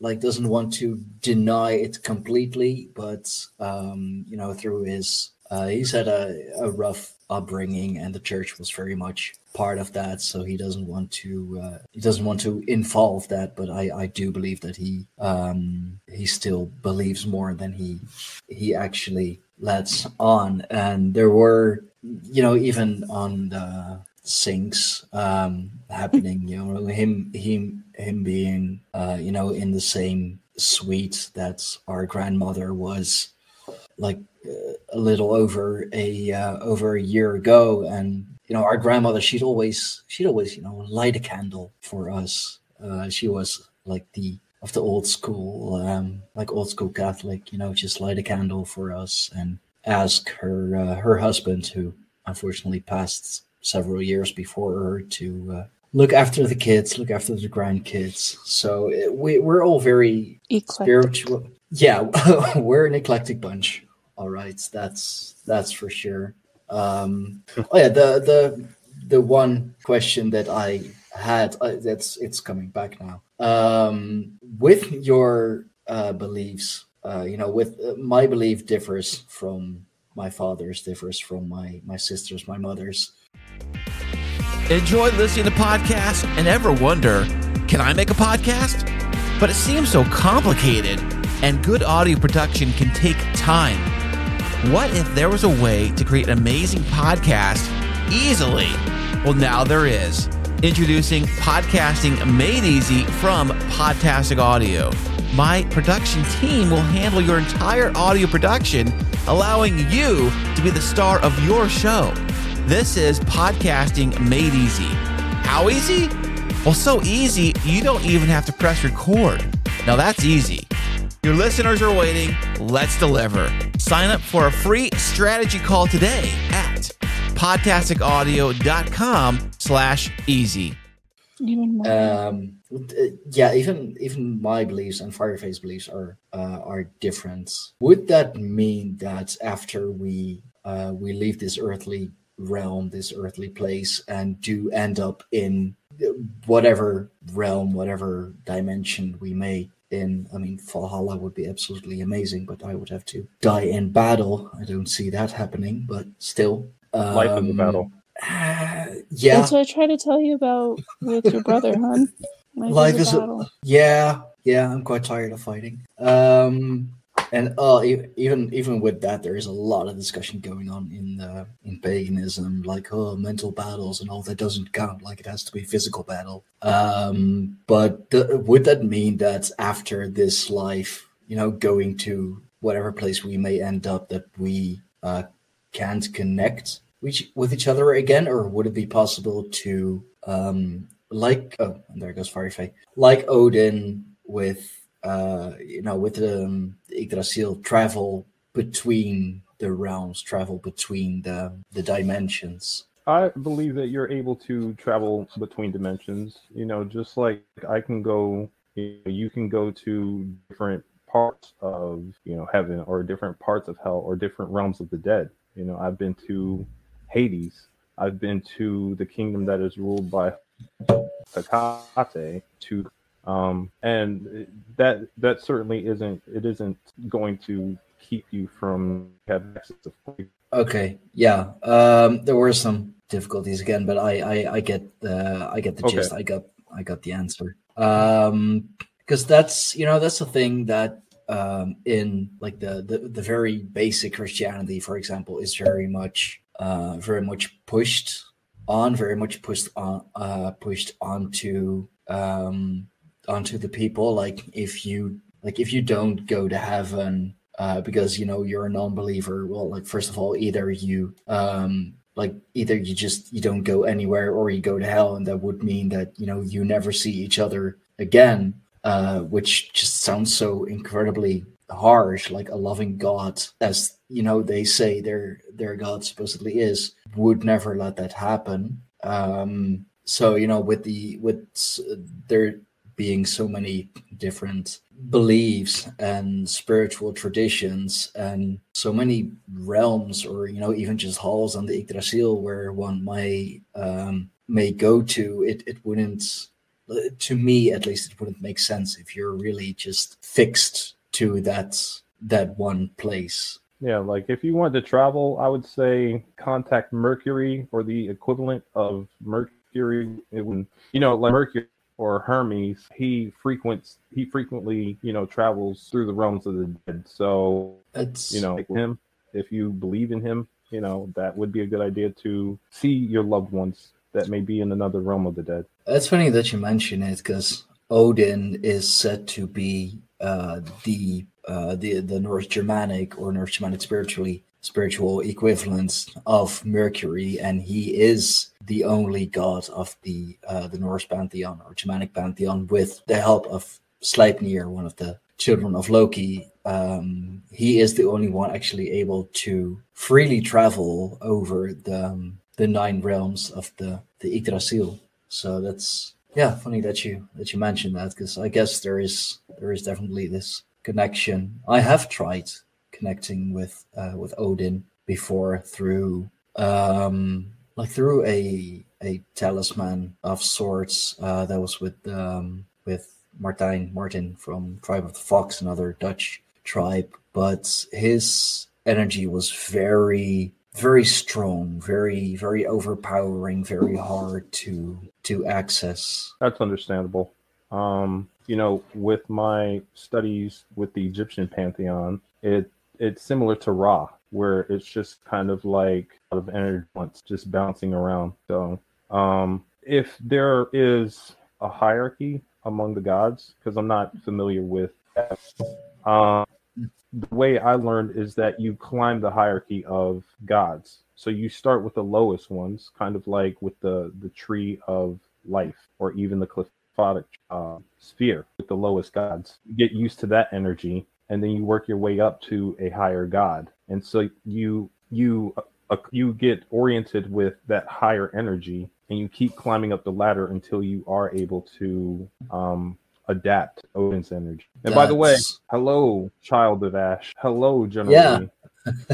like doesn't want to deny it completely but um you know through his Uh, he's had a, a rough upbringing, and the church was very much part of that. So he doesn't want to uh, he doesn't want to involve that. But I, I do believe that he um, he still believes more than he he actually lets on. And there were you know even on the sinks um, happening, you know him him him being uh, you know in the same suite that our grandmother was like uh, a little over a uh, over a year ago. And you know our grandmother she'd always she'd always you know light a candle for us. Uh, she was like the of the old school um like old school catholic you know just light a candle for us and ask her uh, her husband who unfortunately passed several years before her to uh, look after the kids look after the grandkids. So it, we, we're all very Eclectic. spiritual yeah we're an eclectic bunch all right that's that's for sure um oh yeah the the the one question that i had uh, that's it's coming back now um with your uh beliefs uh you know with uh, my belief differs from my father's differs from my my sister's my mother's Enjoy listening to podcasts and ever wonder, can I make a podcast? But it seems so complicated, and good audio production can take time. What if there was a way to create an amazing podcast easily? Well, now there is. Introducing Podcasting Made Easy from Podtastic Audio. My production team will handle your entire audio production, allowing you to be the star of your show. This is Podcasting Made Easy. How easy? Well, so easy, you don't even have to press record. Now that's easy. Your listeners are waiting. Let's deliver. Sign up for a free strategy call today at podtasticaudio.com slash easy. Um uh, yeah even even my beliefs and Fire Fae's beliefs are uh, are different would that mean that after we uh we leave this earthly realm this earthly place and do end up in whatever realm whatever dimension we may in i mean valhalla would be absolutely amazing but i would have to die in battle i don't see that happening but still Life in a um, battle. uh, yeah That's what I try to tell you about with your brother, hon. Life, Life is is a a- battle. Yeah, yeah, I'm quite tired of fighting. Um, and uh, even even with that, there is a lot of discussion going on in in paganism, like oh, mental battles and all that doesn't count. Like it has to be physical battle. Um, but would that mean that after this life, you know, going to whatever place we may end up, that we uh, can't connect with each- other again, or would it be possible to um, like oh there goes Fire Fae. Like Odin with uh you know with um the Yggdrasil travel between the realms, travel between the the dimensions. I believe that you're able to travel between dimensions. You know, just like I can go, you, know, you can go to different parts of you know heaven or different parts of hell or different realms of the dead. You know, I've been to Hades. I've been to the kingdom that is ruled by Hecate. To um, and that that certainly isn't it isn't going to keep you from having access to Okay, yeah. Um there were some difficulties again, but I I, I get the I get the Okay. gist. I got I got the answer. Um because that's you know that's the thing that um in like the, the the very basic Christianity, for example, is very much uh very much pushed on, very much pushed on uh pushed onto um onto the people. Like if you like if you don't go to heaven uh, because you know you're a non-believer well like first of all either you um like either you just you don't go anywhere or you go to hell and that would mean that you know you never see each other again uh which just sounds so incredibly harsh like a loving god as you know they say their their god supposedly is would never let that happen um so you know with the with s- there being so many different beliefs and spiritual traditions and so many realms or you know even just halls on the Yggdrasil where one may um, may go to it it wouldn't to me at least it wouldn't make sense if you're really just fixed to that that one place Yeah, like if you wanted to travel, I would say contact Mercury or the equivalent of Mercury. It would, you know, like Mercury or Hermes. He frequents, he frequently, you know, travels through the realms of the dead. So, It's you know, him. If you believe in him, you know that would be a good idea to see your loved ones that may be in another realm of the dead. It's funny that you mention it because Odin is said to be uh, the uh, the the North Germanic or North Germanic spiritually spiritual equivalent of Mercury, and he is the only god of the uh, the Norse pantheon or Germanic pantheon, with the help of Sleipnir, one of the children of Loki. Um, he is the only one actually able to freely travel over the um, the nine realms of the the Yggdrasil. So that's yeah, funny that you that you mentioned that because I guess there is there is definitely this connection. I have tried connecting with uh, with Odin before through um like through a a talisman of sorts uh, that was with um with Martijn Martin from Tribe of the Fox, another Dutch tribe, but his energy was very very strong, very very overpowering, very hard to to access. That's understandable. Um, you know, with my studies with the Egyptian pantheon, it it's similar to Ra, where it's just kind of like a lot of energy once just bouncing around. So, um, if there is a hierarchy among the gods, because I'm not familiar with that, um, the way I learned is that you climb the hierarchy of gods. So you start with the lowest ones, kind of like with the the tree of life, or even the Qliphothic uh, sphere with the lowest gods. Get used to that energy, and then you work your way up to a higher god. And so you you uh, you get oriented with that higher energy, and you keep climbing up the ladder until you are able to um, adapt Odin's energy. And by the way, hello, child of Ash. Hello, General. Yeah.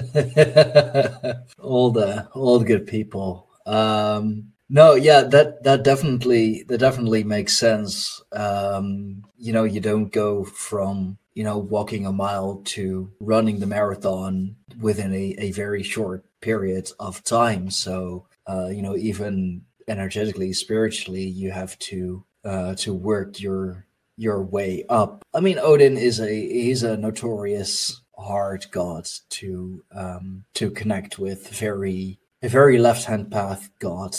The all the good people. Um, no, yeah, that that definitely that definitely makes sense. Um, you know, you don't go from you know walking a mile to running the marathon within a, a very short period of time. So uh, you know, even energetically, spiritually, you have to uh, to work your your way up. I mean, Odin is a he's a notorious hard god to um, to connect with. Very a very left hand path god,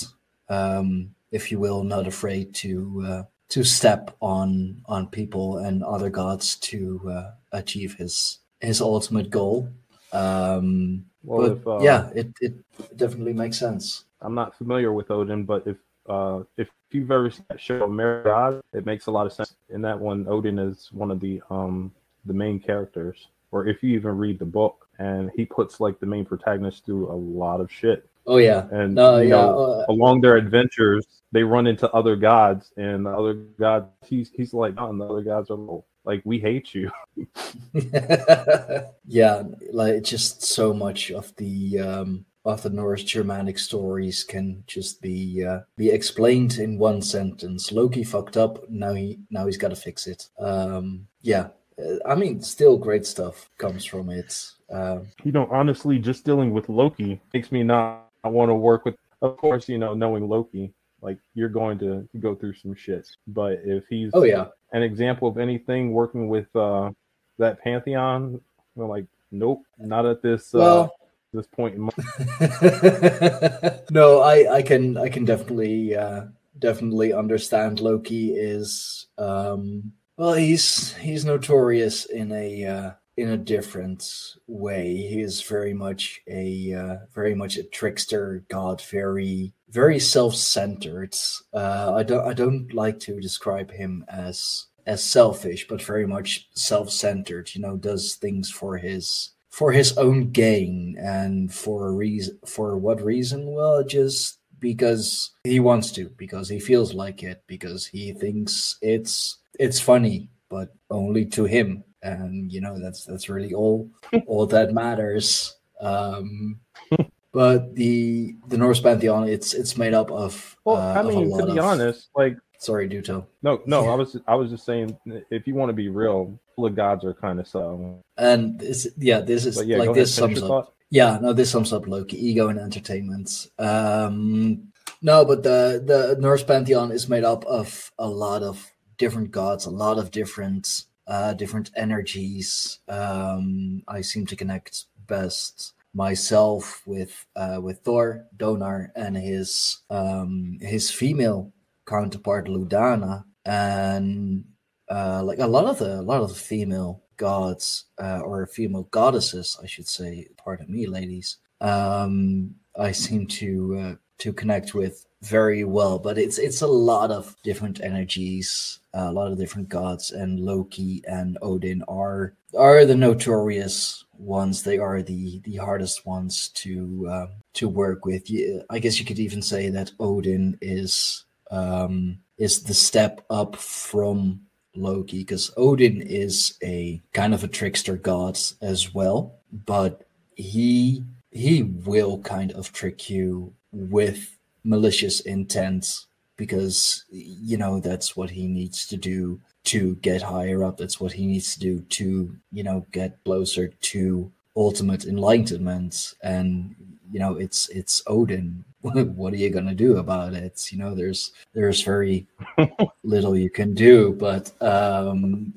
um, if you will, not afraid to uh, to step on on people and other gods to uh, achieve his his ultimate goal. Um, Well, if, uh, yeah, it, it definitely makes sense. I'm not familiar with Odin, but if uh, if you've ever seen that show American Gods, it makes a lot of sense. In that one, Odin is one of the um the main characters. Or if you even read the book, and he puts like the main protagonist through a lot of shit. Oh yeah, And no, you yeah, know, uh, along their adventures, they run into other gods, and the other gods, he's he's like, oh, and the other gods are like, like, we hate you. yeah, like just so much of the um, of the Norse Germanic stories can just be uh, be explained in one sentence. Loki fucked up. Now he now he's got to fix it. Um, yeah, uh, I mean, still great stuff comes from it. Um, you know, honestly, just dealing with Loki makes me not want to work with. Of course, you know, knowing Loki, like you're going to go through some shit. But if he's oh yeah, an example of anything working with uh, that pantheon, we're like, nope, not at this uh, this point in my no, I I can I can definitely uh, definitely understand Loki is um, well he's he's notorious in a uh, in a different way. He is very much a uh, very much a trickster god, very very self-centered. Uh, I don't I don't like to describe him as as selfish, but very much self-centered. You know, does things for his for his own gain and for a reason. For what reason? Well, just because he wants to, because he feels like it, because he thinks it's it's funny, but only to him. And you know that's that's really all all that matters. Um, but the the Norse pantheon, it's it's made up of. well, uh, I mean, to be of- honest, like Sorry, Duto. no, no, I was I was just saying, if you want to be real, the gods are kind of so. And this, yeah, this is yeah, like ahead, this sums up. thought. Yeah, no, this sums up Loki, ego and entertainment. Um, no, but the the Norse pantheon is made up of a lot of different gods, a lot of different uh, different energies. Um, I seem to connect best myself with uh, with Thor, Donar, and his um, his female counterpart Ludana, and uh, like a lot of the a lot of the female gods uh, or female goddesses, I should say. Pardon me, ladies. Um, I seem to uh, to connect with very well, but it's it's a lot of different energies, a lot of different gods, and Loki and Odin are are the notorious ones. They are the the hardest ones to uh, to work with. I guess you could even say that Odin is um, is the step up from Loki because Odin is a kind of a trickster god as well, but he he will kind of trick you with malicious intent because you know that's what he needs to do to get higher up. That's what he needs to do to you know get closer to ultimate enlightenment. And you know it's it's odin. What are you going to do about it? You know there's there's very little you can do but um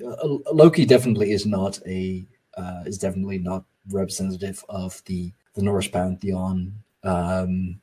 loki definitely is not a uh, is definitely not representative of the the norse pantheon. Um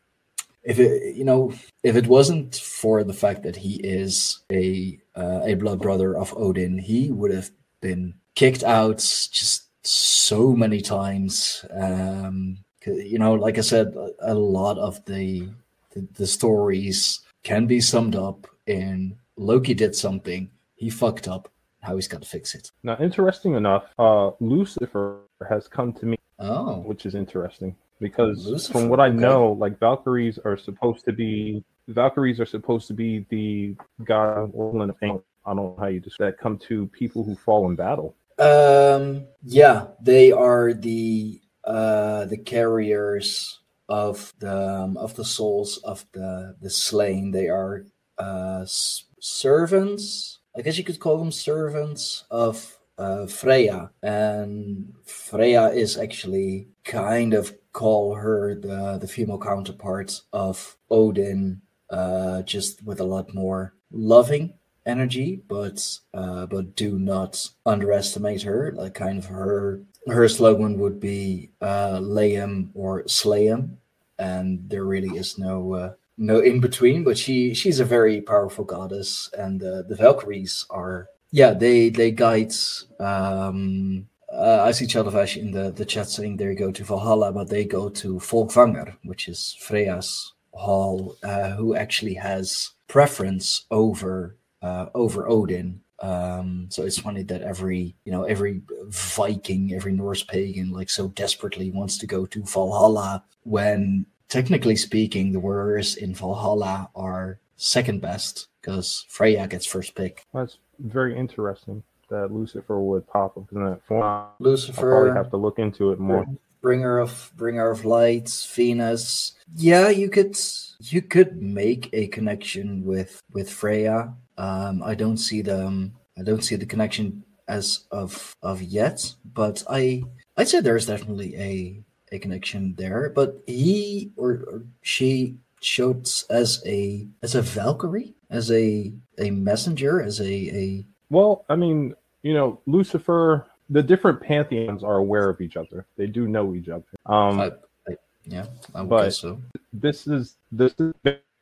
if it you know if it wasn't for the fact that he is a uh, a blood brother of odin he would have been kicked out just so many times. Um you know like i said a, a lot of the, the the stories can be summed up in loki did something he fucked up how he's got to fix it. Now, interesting enough, uh, Lucifer has come to me, oh. which is interesting because Lucifer, from what I okay. know, like Valkyries are supposed to be Valkyries are supposed to be the god woman of. I don't know how you describe that come to people who fall in battle. Um, yeah, they are the uh the carriers of the um, of the souls of the the slain. They are uh s- servants. I guess you could call them servants of uh, Freya, and Freya is actually kind of call her the the female counterpart of Odin, uh, just with a lot more loving energy, but uh, but do not underestimate her. Like kind of her her slogan would be uh, "Lay him or slay him," and there really is no uh, no in between. But she she's a very powerful goddess, and uh, the Valkyries are yeah they they guide. Um, uh, I see Child of Ash in the, the chat saying they go to Valhalla, but they go to Fólkvangr, which is Freya's hall, uh, who actually has preference over uh, over Odin. Um, so it's funny that every you know every Viking, every Norse pagan, like so desperately wants to go to Valhalla when technically speaking, the warriors in Valhalla are second best because Freya gets first pick. That's very interesting that Lucifer would pop up in that form. Lucifer. I'll Lucifer, probably have to look into it more. bringer of bringer of Lights, venus yeah you could you could make a connection with with freya um i don't see the um, i don't see the connection as of of yet but i i'd say there's definitely a a connection there but he or, or she showed as a as a valkyrie as a a messenger as a a Well, I mean, you know, Lucifer, the different pantheons are aware of each other. They do know each other. Um, I, I, yeah i would But- so this is this is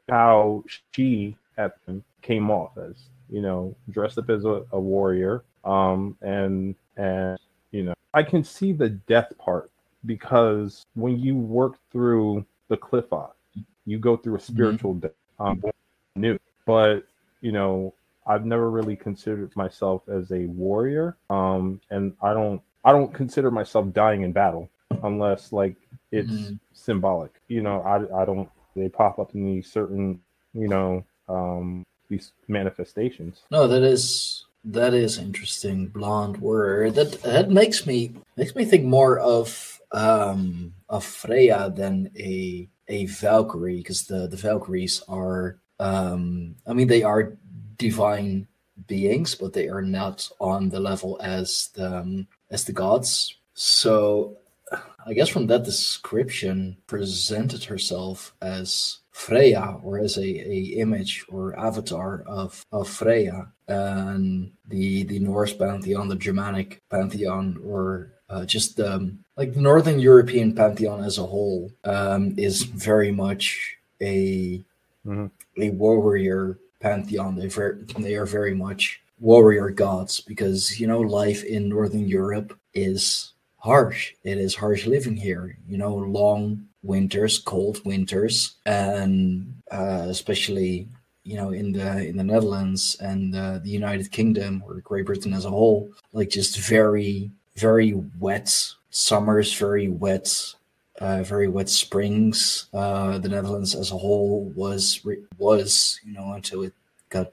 how she at came off as you know dressed up as a, a warrior um and and you know i can see the death part because when you work through the Qliphoth you go through a spiritual death um new but you know i've never really considered myself as a warrior um and i don't i don't consider myself dying in battle unless like it's Mhm. symbolic you know i i don't they pop up in these certain you know um these manifestations No, that is that is interesting. Blonde warrior. That that makes me makes me think more of um of Freya than a a Valkyrie because the the Valkyries are um I mean they are divine beings, but they are not on the level as the um, as the gods. So I guess from that description, presented herself as Freya or as a, a image or avatar of, of Freya and the the Norse pantheon, the Germanic pantheon, or uh, just um, like the Northern European pantheon as a whole um, is very much a mm-hmm. a warrior pantheon. They they are very much warrior gods because you know life in Northern Europe is harsh. It is harsh living here. You know, long winters, cold winters, and uh, especially you know in the in the Netherlands and uh, the United Kingdom or Great Britain as a whole, like just very very wet summers, very wet. Uh, very wet springs. Uh, the Netherlands as a whole was was you know until it got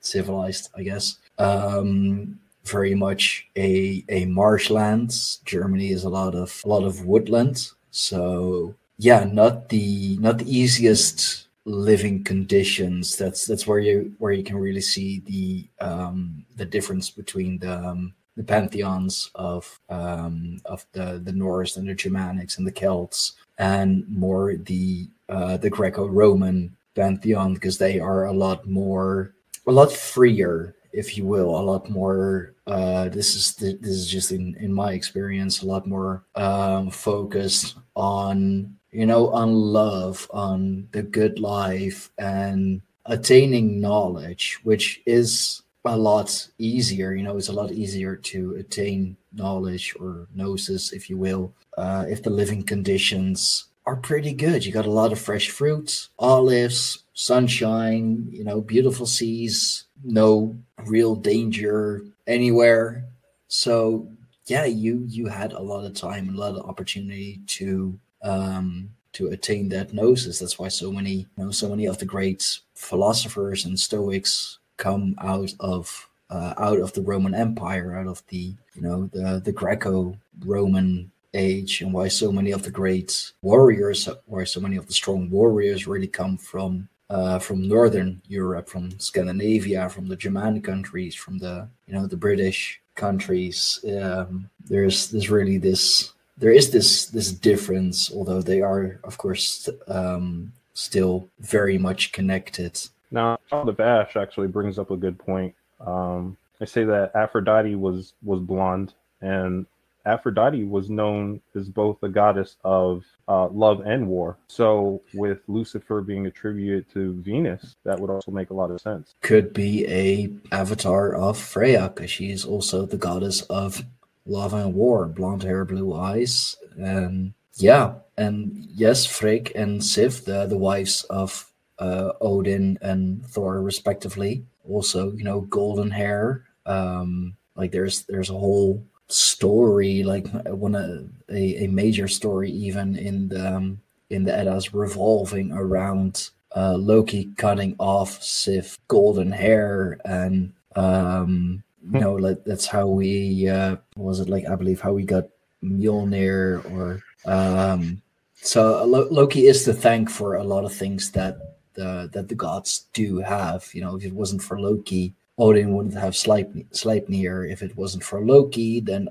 civilized, I guess. Um, very much a a marshland. Germany is a lot of a lot of woodland. So yeah, not the not the easiest living conditions. That's that's where you where you can really see the um, the difference between the um, the pantheons of um, of the the Norse and the Germanics and the Celts, and more the uh, the Greco-Roman pantheon because they are a lot more a lot freer if you will, a lot more. Uh, this is this is just in in my experience, a lot more um, focused on you know on love, on the good life, and attaining knowledge, which is a lot easier. You know, it's a lot easier to attain knowledge or gnosis, if you will, uh, if the living conditions are pretty good. You got a lot of fresh fruits, olives, sunshine, you know, beautiful seas, no real danger anywhere. So yeah, you you had a lot of time a lot of opportunity to um to attain that gnosis. That's why so many you know so many of the great philosophers and Stoics come out of uh, out of the Roman Empire, out of the you know the the Greco-Roman age, and why so many of the great warriors, why so many of the strong warriors really come from uh, from Northern Europe, from Scandinavia, from the Germanic countries, from the you know the British countries. Um, there's there's really this there is this this difference, although they are of course um, still very much connected. Now, the Bash actually brings up a good point. Um, I say that Aphrodite was was blonde, and Aphrodite was known as both the goddess of uh, love and war. So, with Lucifer being attributed to Venus, that would also make a lot of sense. Could be a avatar of Freya, because she is also the goddess of love and war. Blonde hair, blue eyes, and yeah, and yes, Frigg and Sif, the the wives of uh, Odin and Thor, respectively. Also, you know, golden hair. Um, like there's there's a whole story, like one a, a major story even in the um, in the Eddas revolving around uh, Loki cutting off Sif golden hair and um, you know like that's how we uh, was it like I believe how we got Mjolnir or um, so Loki is to thank for a lot of things that the that the gods do have. You know, if it wasn't for Loki, Odin wouldn't have Sleipnir. If it wasn't for Loki, then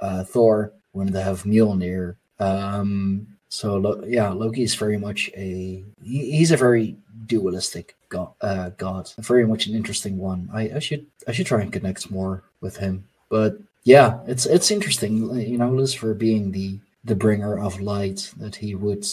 uh, Thor wouldn't have Mjolnir. Um, so yeah, Loki is very much a he, he's a very dualistic god, uh, god. Very much an interesting one. I, I should I should try and connect more with him. But yeah, it's it's interesting. You know, Lucifer being the the bringer of light that he would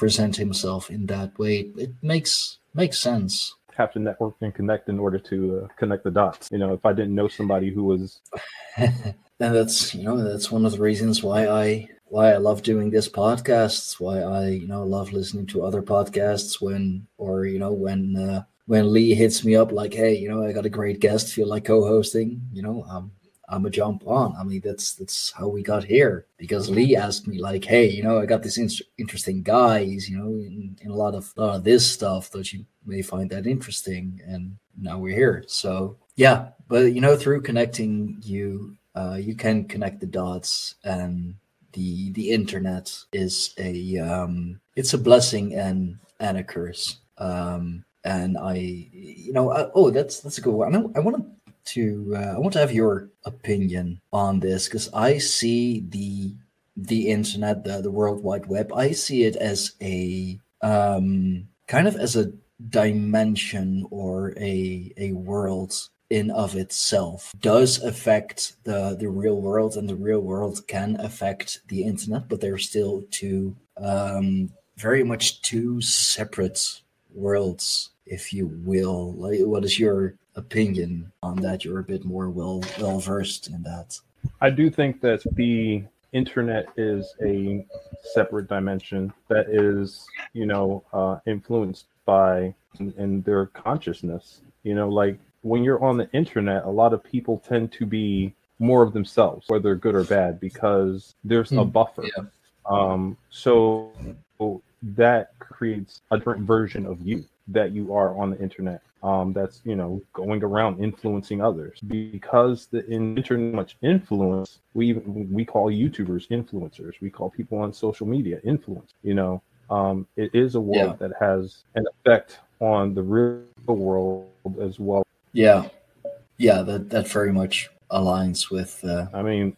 present himself in that way. It makes makes sense have to network and connect in order to uh, connect the dots. You know, if I didn't know somebody who was, and that's you know that's one of the reasons why I why I love doing this podcast. Why I you know love listening to other podcasts when or you know when uh, when Lee hits me up like, hey, you know, I got a great guest. Feel like co-hosting? You know, um, I'm a jump on. I mean, that's that's how we got here because Lee asked me like, "Hey, you know, I got this in- interesting guys, you know, in, in, a lot of lot of this stuff that you may find that interesting," and now we're here. So yeah, but you know, through connecting, you uh, you can connect the dots, and the the internet is a um, it's a blessing and and a curse. Um, and I, you know, uh, oh, that's that's a good one. I, I want to to uh, I want to have your opinion on this because I see the the internet, the the World Wide Web, I see it as a um, kind of as a dimension or a a world in of itself. Does affect the the real world and the real world can affect the internet but they're still two um very much two separate worlds if you will. Like what is your opinion on that you're a bit more well well versed in that I do think that the internet is a separate dimension that is, you know, uh, influenced by in their consciousness. You know, like when you're on the internet, a lot of people tend to be more of themselves, whether good or bad, because there's a Hmm, buffer. yeah. Um, so that creates a different version of you that you are on the internet. Um, that's you know going around influencing others because the in internet much influence. We even we call YouTubers influencers. We call people on social media influence. You know, um, it is a world that has an effect on the real world as well. yeah yeah that that very much aligns with uh I mean,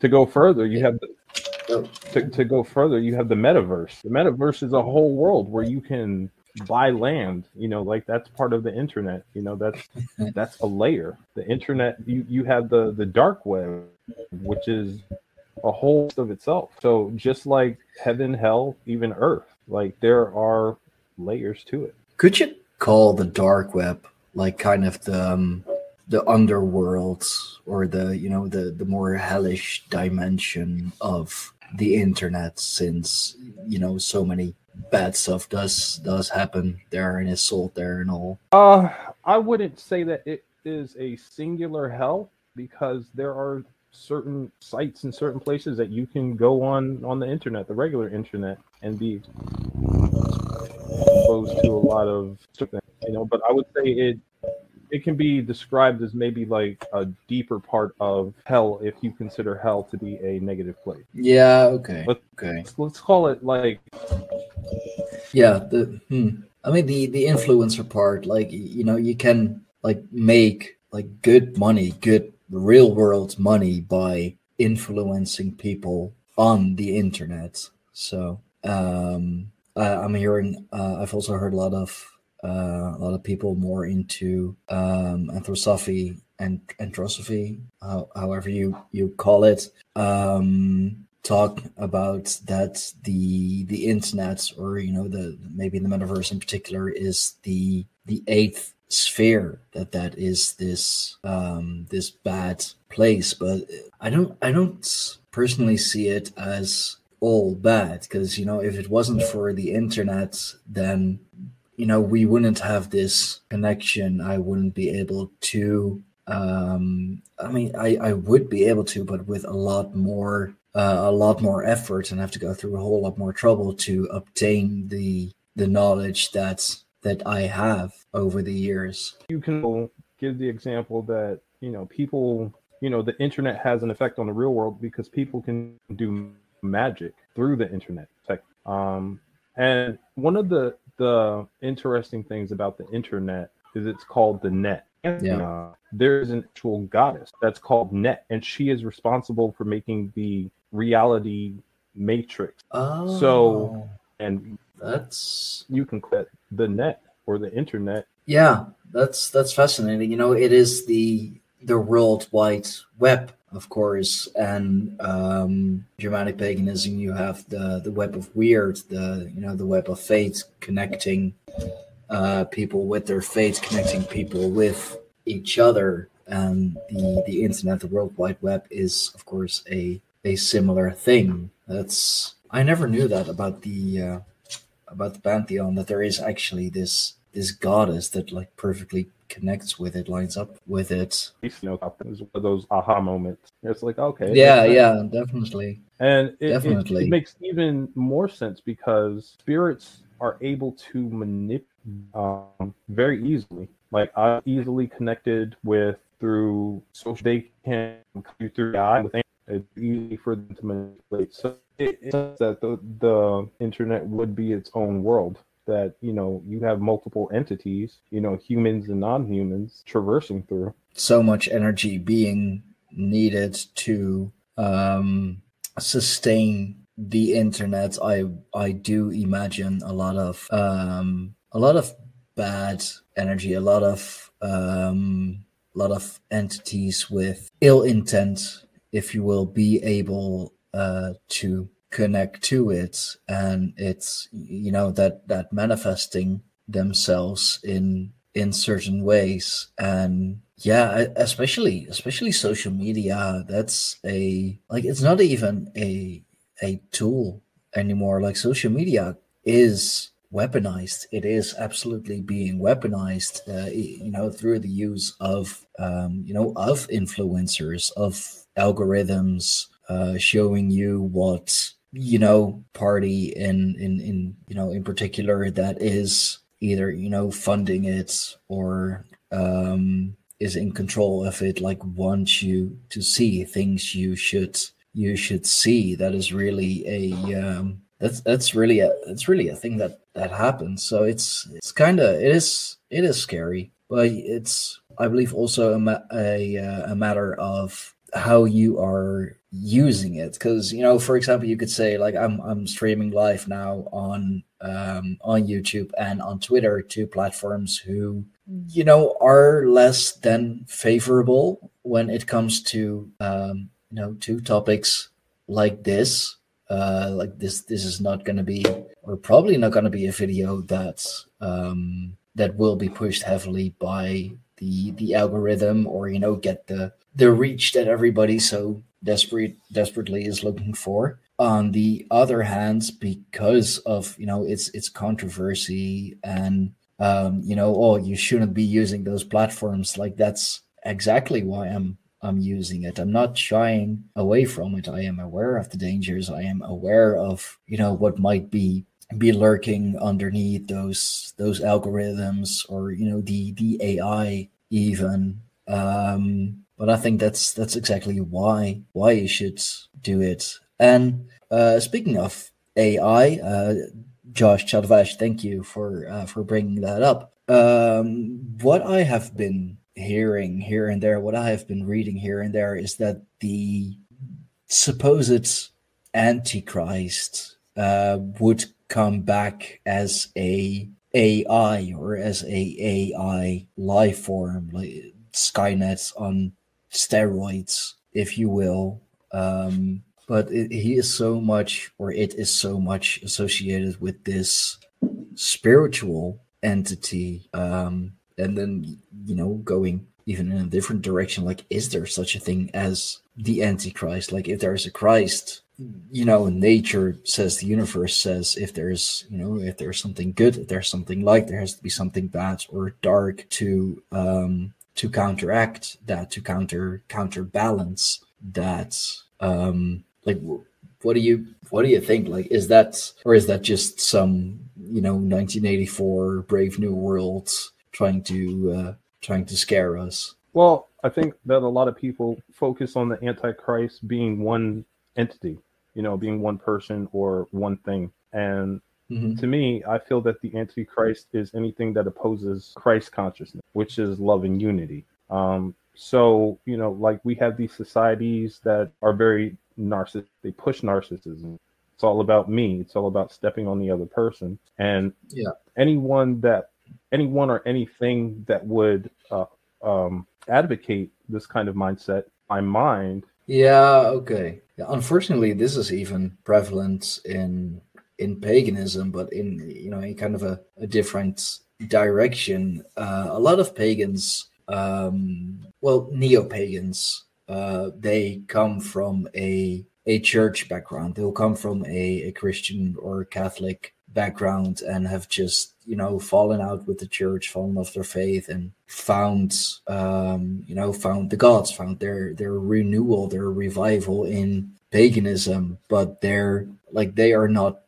to go further, you have the, to, to go further, you have the metaverse. The metaverse is a whole world where you can buy land. You know, like that's part of the internet. You know, that's that's a layer. The internet. You you have the the dark web, which is a whole of itself. So just like heaven, hell, even earth, like there are layers to it. Could you call the dark web like kind of the um, the underworld or the you know the the more hellish dimension of the internet since you know so many bad stuff does does happen there and is sold there and all Uh, I wouldn't say that it is a singular hell because there are certain sites and certain places that you can go on on the internet, the regular internet, and be exposed to a lot of you know. But I would say it it can be described as maybe like a deeper part of hell if you consider hell to be a negative place. yeah okay But- okay Let's, let's call it like yeah the hmm. i mean the the influencer part like you know you can like make like good money good real world money by influencing people on the internet so um I, i'm hearing uh, i've also heard a lot of a lot of people more into um anthroposophy and anthroposophy how, however you you call it. Um talk about that the the internet or you know the maybe the metaverse in particular is the the eighth sphere that that is this um this bad place. But i don't i don't personally see it as all bad because you know if it wasn't for the internet then you know we wouldn't have this connection. I wouldn't be able to um i mean i i would be able to but with a lot more uh, a lot more effort and have to go through a whole lot more trouble to obtain the the knowledge that that i have over the years. You can give the example that you know people you know the internet has an effect on the real world because people can do magic through the internet. Um and one of the the interesting things about the internet is it's called the net Yeah. Uh, there's an actual goddess that's called net and she is responsible for making the reality matrix oh So- and that's you can call it the net or the internet Yeah, that's that's fascinating. You know, it is the the world wide web, of course, and um, Germanic paganism. You have the the web of wyrd, the you know the web of fate, connecting uh, people with their fate, connecting people with each other, and the the internet, the world wide web, is of course a a similar thing. That's I never knew that about the uh, about the pantheon that there is actually this this goddess that like perfectly connects with it, lines up with it. know is one of those aha moments it's like okay yeah, yeah, definitely. and it, it- Definitely. it, makes even more sense because spirits are able to manipulate um, very easily like i'm easily connected with through social they can come through the eye with it's easy for them to manipulate so it, it says that the, the internet would be its own world that you know you have multiple entities, you know, humans and non-humans traversing through. So much energy being needed to um, sustain the internet. I I do imagine a lot of um, a lot of bad energy, a lot of um, a lot of entities with ill intent, if you will, be able uh, to connect to it, and it's you know that that manifesting themselves in in certain ways and yeah especially especially social media that's a like it's not even a a tool anymore like social media is weaponized. It is absolutely being weaponized, uh, you know, through the use of, um, you know, of influencers, of algorithms, uh, showing you what, you know, party in, in, in, you know, in particular that is either, you know, funding it or, um, is in control of it, like wants you to see things you should, you should see. That is really a, um, that's that's really a it's really a thing that that happens. So it's it's kind of it is it is scary, but it's I believe also a a, uh, a matter of how you are using it. Because you know for example you could say like i'm i'm streaming live now on um on youtube and on twitter two platforms who you know are less than favorable when it comes to um you know two topics like this. Uh, like this this is not going to be or probably not going to be a video that um, that will be pushed heavily by the the algorithm or you know get the the reach that everybody so desperate desperately is looking for on the other hand because of you know it's it's controversy and um you know oh you shouldn't be using those platforms like that's exactly why i'm I'm using it. I'm not shying away from it. I am aware of the dangers. I am aware of, you know, what might be be lurking underneath those those algorithms or you know the the AI even. Um, but I think that's that's exactly why why you should do it. And uh, speaking of AI, uh, Josh Chatvash, thank you for uh, for bringing that up. Um, what I have been hearing here and there, what I have been reading here and there, is that the supposed Antichrist uh, would come back as a AI or as a AI life form, like Skynet on steroids, if you will. Um, but it, he is so much, or it is so much associated with this spiritual entity um, and then you know going even in a different direction like is there such a thing as the antichrist like if there's a christ you know nature says the universe says if there's you know if there's something good if there's something light there has to be something bad or dark to um to counteract that to counter counterbalance that um like what do you what do you think like is that or is that just some you know 1984 brave new world trying to uh, trying to scare us. Well, I think that a lot of people focus on the Antichrist being one entity, you know, being one person or one thing. And mm-hmm. to me, I feel that the Antichrist is anything that opposes Christ consciousness, which is love and unity. Um, so, you know, like we have these societies that are very narcissistic, they push narcissism. It's all about me. It's all about stepping on the other person. And yeah. anyone that anyone or anything that would uh, um, advocate this kind of mindset, my mind. Yeah. Okay. Yeah, unfortunately, this is even prevalent in in paganism, but in you know in kind of a, a different direction. Uh, a lot of pagans, um, well, neo pagans, uh, they come from a a church background. They'll come from a, a Christian or Catholic background and have just you know fallen out with the church fallen off their faith and found um you know found the gods found their their renewal their revival in paganism but they're like they are not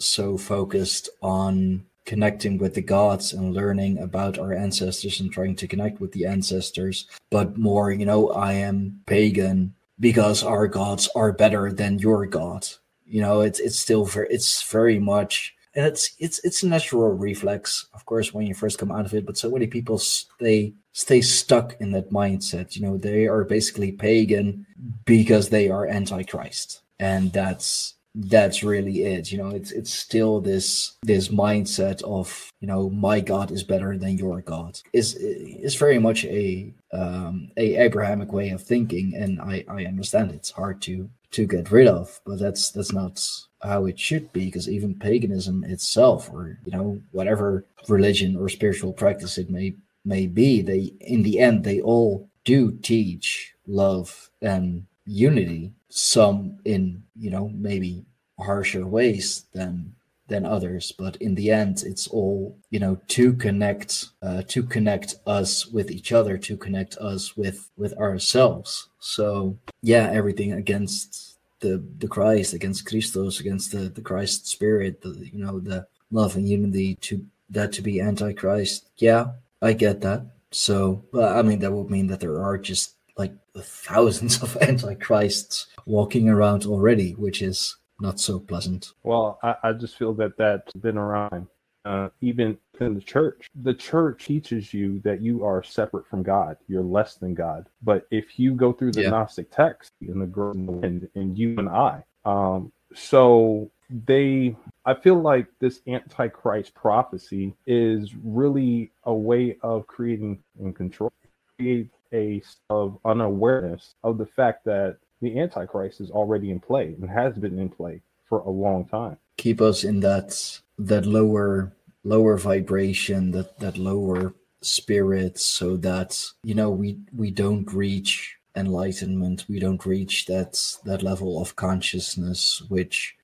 so focused on connecting with the gods and learning about our ancestors and trying to connect with the ancestors but more you know i am pagan because our gods are better than your god you know it's it's still very it's very much and it's it's it's a natural reflex, of course, when you first come out of it. But so many people stay stay stuck in that mindset. You know, they are basically pagan because they are antichrist, and that's that's really it you know? It's it's still this this mindset of you know my god is better than your god. Is is very much a um a abrahamic way of thinking and i i understand it's hard to to get rid of but that's that's not how it should be because even paganism itself or you know whatever religion or spiritual practice it may may be they in the end they all do teach love and unity some in you know maybe harsher ways than than others but in the end it's all you know to connect uh, to connect us with each other to connect us with with ourselves. So yeah everything against the the christ against christos against the the christ spirit the you know the love and unity to that to be antichrist. Yeah i get that. So but i mean that would mean that there are just thousands of antichrists walking around already, which is not so pleasant. Well, I, I just feel that that's been around. Uh, even in the church, the church teaches you that you are separate from God. You're less than God. But if you go through the yeah. Gnostic text in the wind and you and I, um, so they i feel like this antichrist prophecy is really a way of creating and control create a of unawareness of the fact that the Antichrist is already in play and has been in play for a long time. Keep us in that that lower lower vibration, that that lower spirit, so that you know we we don't reach enlightenment, we don't reach that that level of consciousness, which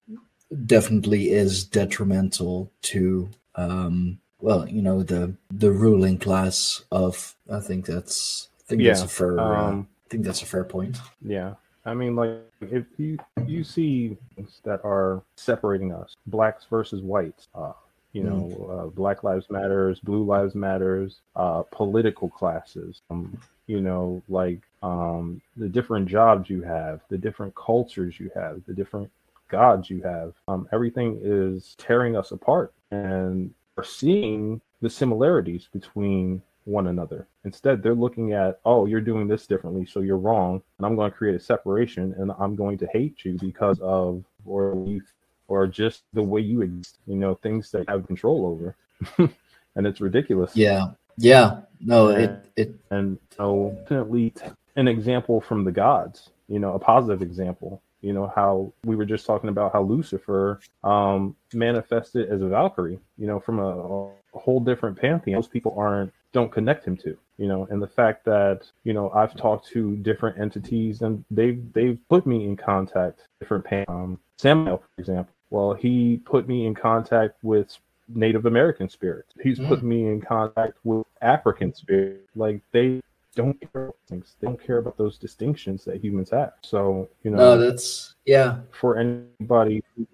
definitely is detrimental to um well you know the the ruling class of i think that's think yeah, that's a fair. Uh, um, I think that's a fair point. Yeah, I mean, like if you you see things that are separating us, blacks versus whites, uh, you know, mm. uh, Black Lives Matters, Blue Lives Matters, uh, political classes, um, you know, like um, the different jobs you have, the different cultures you have, the different gods you have. Um, everything is tearing us apart, and we're seeing the similarities between one another. Instead, they're looking at, oh, you're doing this differently, so you're wrong, and I'm going to create a separation, and I'm going to hate you because of or you or just the way you exist, you know, things that have control over. and it's ridiculous. Yeah. Yeah. No, and, it it and so definitely an example from the gods, you know, a positive example. You know, how we were just talking about how Lucifer um manifested as a Valkyrie, you know, from a, a whole different pantheon. Most people aren't don't connect him to you know? And the fact that you know i've talked to different entities and they've they've put me in contact different um, Samael for example. Well he put me in contact with native american spirits. He's mm. put me in contact with african spirits. Like they don't care about things. They don't care about those distinctions that humans have. So you know no, that's yeah. for anybody who,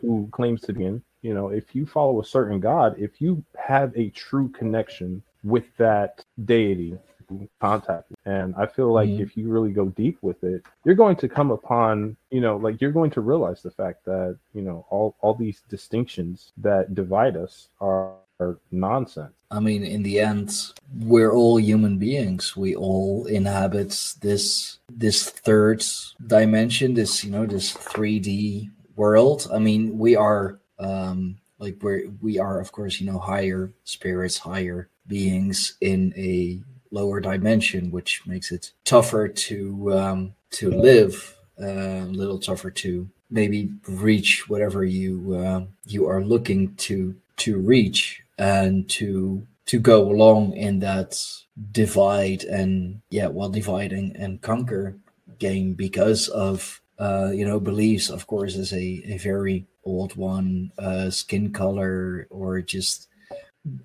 who claims to be in you know if you follow a certain god if you have a true connection with that deity contact. And i feel like mm-hmm. if you really go deep with it you're going to come upon you know like you're going to realize the fact that you know all all these distinctions that divide us are, are nonsense. I mean in the end we're all human beings. We all inhabit this this third dimension this you know this 3d world. I mean we are um like we're we are of course you know higher spirits higher beings in a lower dimension, which makes it tougher to um, to live, uh, a little tougher to maybe reach whatever you uh, you are looking to to reach and to to go along in that divide and yeah well dividing and conquer game because of uh, you know beliefs of course is a, a very old one uh, skin color or just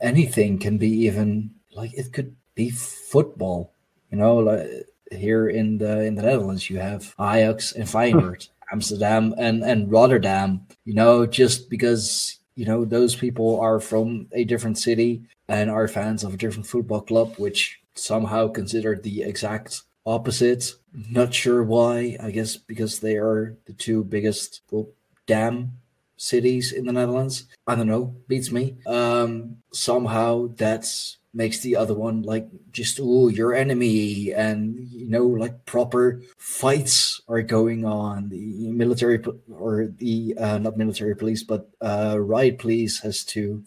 anything can be even like it could be football. You know, like here in the in the Netherlands, you have Ajax and Feyenoord, Amsterdam and and Rotterdam. You know, just because you know those people are from a different city and are fans of a different football club, which somehow considered the exact opposite. Not sure why. I guess because they are the two biggest well, dam cities in the Netherlands. I don't know, beats me. Um, somehow that's makes the other one like just oh your enemy and you know like proper fights are going on the military or the uh, not military police but uh riot police has to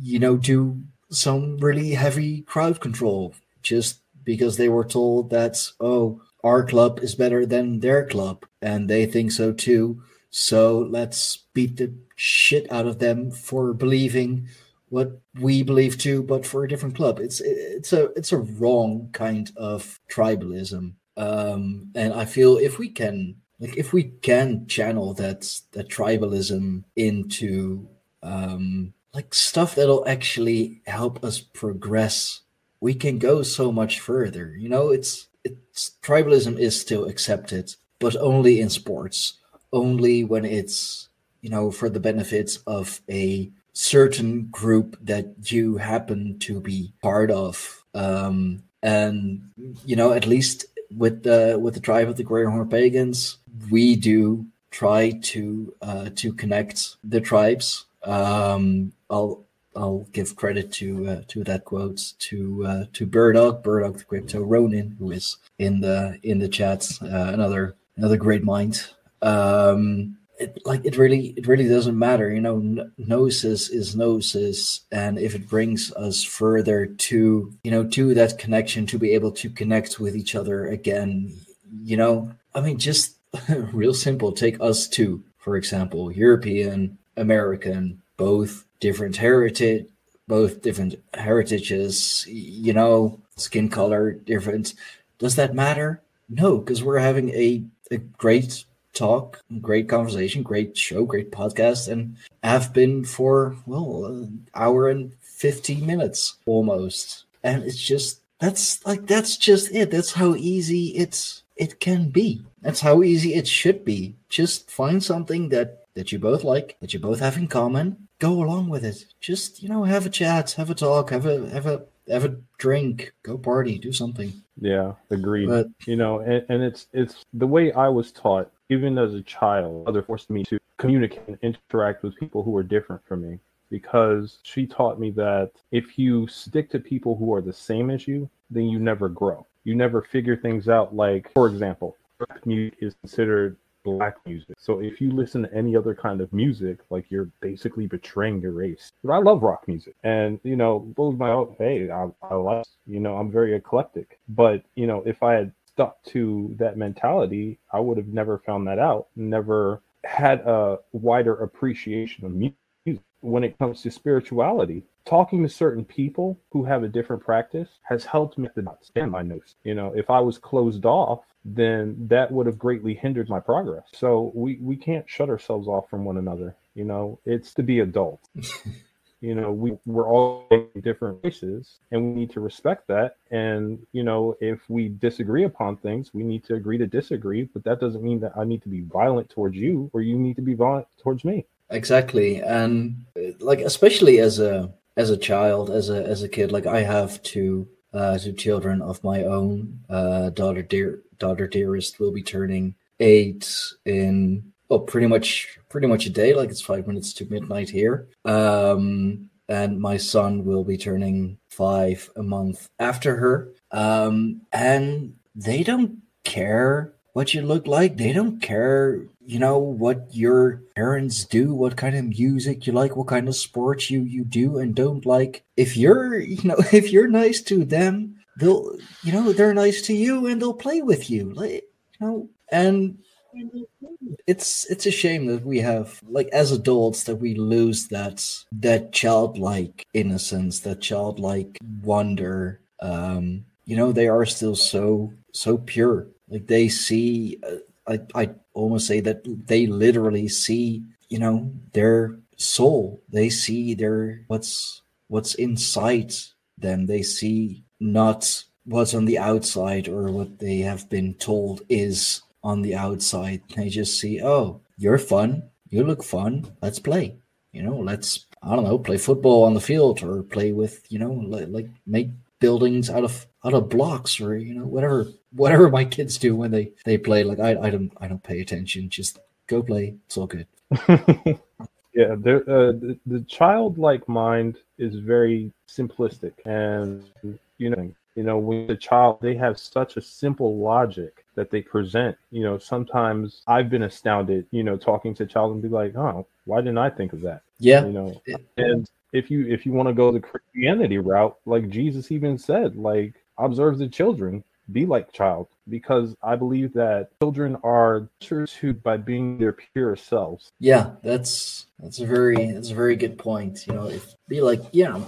you know do some really heavy crowd control just because they were told that oh our club is better than their club and they think so too so let's beat the shit out of them for believing what we believe too, but for a different club. It's it's a it's a wrong kind of tribalism, um, and I feel if we can like if we can channel that that tribalism into um, like stuff that'll actually help us progress, we can go so much further. You know, it's it's tribalism is still accepted, but only in sports, only when it's you know for the benefits of a certain group that you happen to be part of. Um, and you know, at least with the with the tribe of the Greyhorn pagans, we do try to uh, to connect the tribes. Um, I'll I'll give credit to uh, to that quote to uh, to Burdog, Burdog the crypto Ronin, who is in the in the chat. Uh, another another great mind. Um, it, like it really it really doesn't matter you know gnosis is gnosis and if it brings us further to you know to that connection to be able to connect with each other again you know? I mean just real simple take us two for example european american both different heritage both different heritages you know skin color different. Does that matter? No because we're having a, a great talk, great conversation, great show, great podcast, and have been for, well, an hour and 15 minutes almost. And it's just, that's like, that's just it. That's how easy it's, it can be. That's how easy it should be. Just find something that, that you both like, that you both have in common, go along with it. Just, you know, have a chat, have a talk, have a, have a, have a drink, go party, do something. Yeah, agreed. But you know, and, and it's it's the way I was taught even as a child, mother forced me to communicate and interact with people who were different from me because she taught me that if you stick to people who are the same as you, then you never grow. You never figure things out. Like, for example, rap music is considered black music. So if you listen to any other kind of music, like you're basically betraying your race. But I love rock music, and you know, those my own. Hey, I, I like. You know, I'm very eclectic. But you know, if I had stuck to that mentality, I would have never found that out, never had a wider appreciation of music when it comes to spirituality. Talking to certain people who have a different practice has helped me to stand my nose. You know, if I was closed off, then that would have greatly hindered my progress. So we, we can't shut ourselves off from one another. You know, it's to be adult. you know we we're all different races and we need to respect that. And you know if we disagree upon things we need to agree to disagree but that doesn't mean that i need to be violent towards you or you need to be violent towards me. Exactly. And like especially as a as a child as a as a kid like i have two uh two children of my own. Uh daughter dear daughter dearest will be turning eight in well, pretty much pretty much a day. Like it's five minutes to midnight here. Um, and my son will be turning five a month after her. Um, and they don't care what you look like. They don't care, you know, what your parents do, what kind of music you like, what kind of sports you you do and don't like. If you're, you know, if you're nice to them, they'll, you know, they're nice to you and they'll play with you. Like, you know, and it's it's a shame that we have like as adults that we lose that that childlike innocence that childlike wonder. Um you know they are still so so pure. Like they see uh, i i almost say that they literally see you know their soul. They see their what's what's inside them. They see not what's on the outside or what they have been told is on the outside. They just see, oh, you're fun. You look fun. Let's play. You know, let's, I don't know, play football on the field or play with, you know, like, like make buildings out of out of blocks or you know whatever whatever my kids do when they they play like i i don't i don't pay attention just go play it's all good yeah uh, the, the childlike mind is very simplistic, and you know, you know, when the child they have such a simple logic that they present. You know, sometimes I've been astounded. You know, talking to a child and be like, "Oh, why didn't I think of that?" Yeah, You know, and if you if you want to go the Christianity route, like Jesus even said, like observe the children, be like child, because I believe that children are nurtured by being their pure selves. Yeah, that's that's a very that's a very good point. You know, if be like yeah,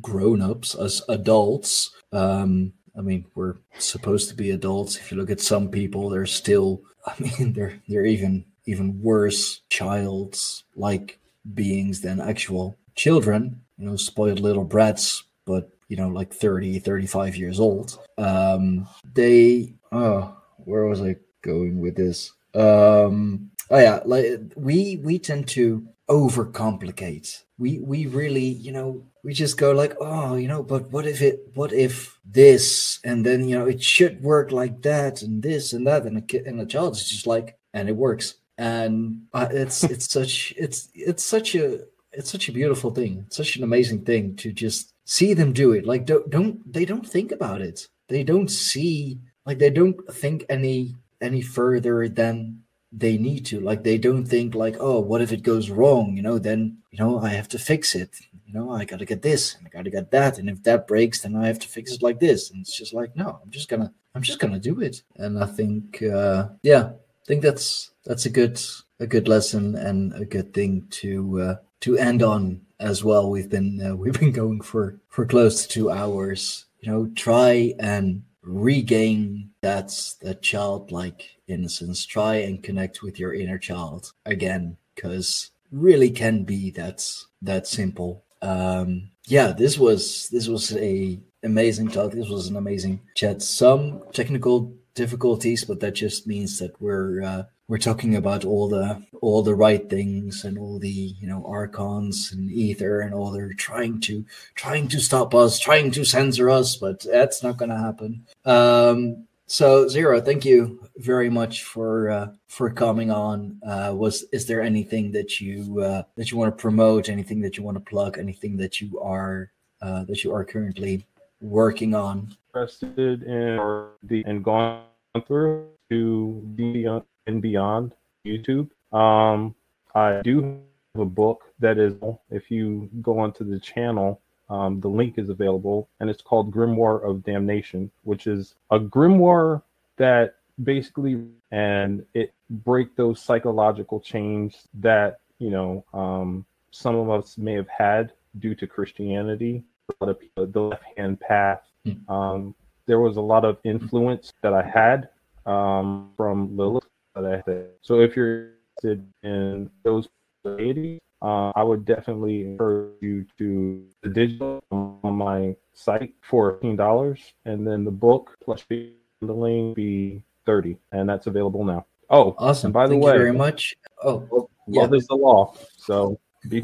grown ups as adults. Um, I mean, we're supposed to be adults. If you look at some people, they're still. I mean, they're they're even even worse childs like beings than actual children. You know, spoiled little brats, but you know, like 30, 35 years old. Um, they. Oh, where was I going with this? Um, oh yeah, like we we tend to overcomplicate. We we really, you know, we just go like, oh, you know, but what if it, what if this, and then you know, it should work like that, and this and that, and a kid and a child is just like, and it works, and uh, it's it's such it's it's such a it's such a beautiful thing, it's such an amazing thing to just see them do it. Like don't don't they don't think about it. They don't see like they don't think any any further than they need to. Like they don't think like oh what if it goes wrong? You know then you know i have to fix it. You know i gotta get this and i gotta get that. And if that breaks then i have to fix it like this. And it's just like no i'm just gonna i'm just gonna do it. And i think uh yeah i think that's that's a good a good lesson and a good thing to uh to end on as well. We've been uh, we've been going for for close to two hours. You know try and regain that that childlike innocence. Try and connect with your inner child again because really can be that that simple. Um yeah this was this was a amazing talk. This was an amazing chat. Some technical difficulties but that just means that we're uh, we're talking about all the all the right things and all the you know archons and ether and all they're trying to trying to stop us trying to censor us but that's not going to happen. Um so Xero thank you very much for uh, for coming on. Uh was is there anything that you uh that you want to promote anything that you want to plug anything that you are uh that you are currently working on? Interested in the and gone through to beyond and beyond YouTube. Um, I do have a book that is if you go onto the channel um, the link is available, and it's called Grimoire of Damnation, which is a grimoire that basically and it break those psychological chains that you know um, some of us may have had due to Christianity. A lot of people, the left hand path. Hmm. Um, there was a lot of influence that I had um, from Lilith that. So if you're interested in those deities, uh, I would definitely encourage you to the digital on my site for fifteen dollars, and then the book plus the link be thirty, and that's available now. Oh, awesome And by the thank way, you very much oh love Yeah. is the law, so be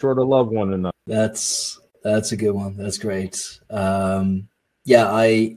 sure to love one another. That's that's a good one. That's great. Um, yeah, I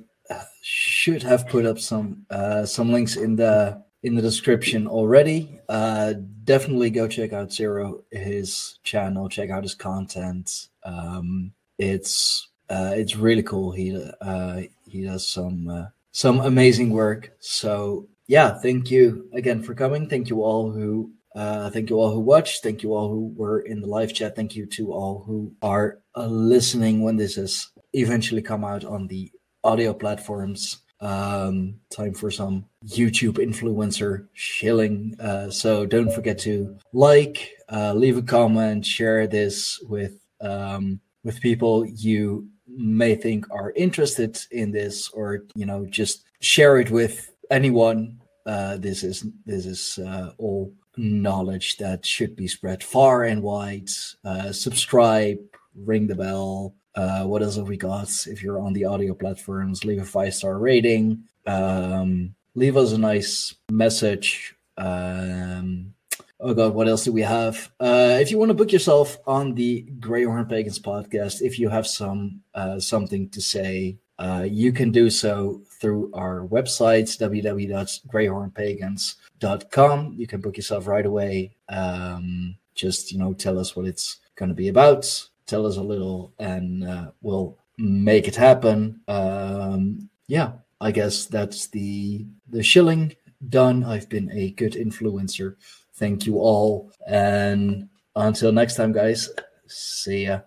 should have put up some uh, some links in the in the description already. Uh, definitely go check out Xero his channel. Check out his content. Um, it's uh, it's really cool. He uh, he does some uh, some amazing work. So yeah, thank you again for coming. Thank you all who uh, thank you all who watched. Thank you all who were in the live chat. Thank you to all who are uh, listening when this has eventually come out on the audio platforms. Um, time for some YouTube influencer shilling. Uh, so don't forget to like, uh, leave a comment, share this with um, with people you may think are interested in this, or you know, just share it with anyone. Uh, this is this is uh, all knowledge that should be spread far and wide. Uh, subscribe, ring the bell. Uh, what else have we got? If you're on the audio platforms, leave a five star rating. Um, leave us a nice message. Um, oh god, what else do we have? Uh, if you want to book yourself on the Greyhorn Pagans podcast, if you have some uh, something to say, uh, you can do so through our website www.greyhornpagans.com. You can book yourself right away. Um, just you know tell us what it's going to be about tell us a little and uh, we'll make it happen. Um, yeah i guess that's the the shilling done. I've been a good influencer. Thank you all. And until next time guys see ya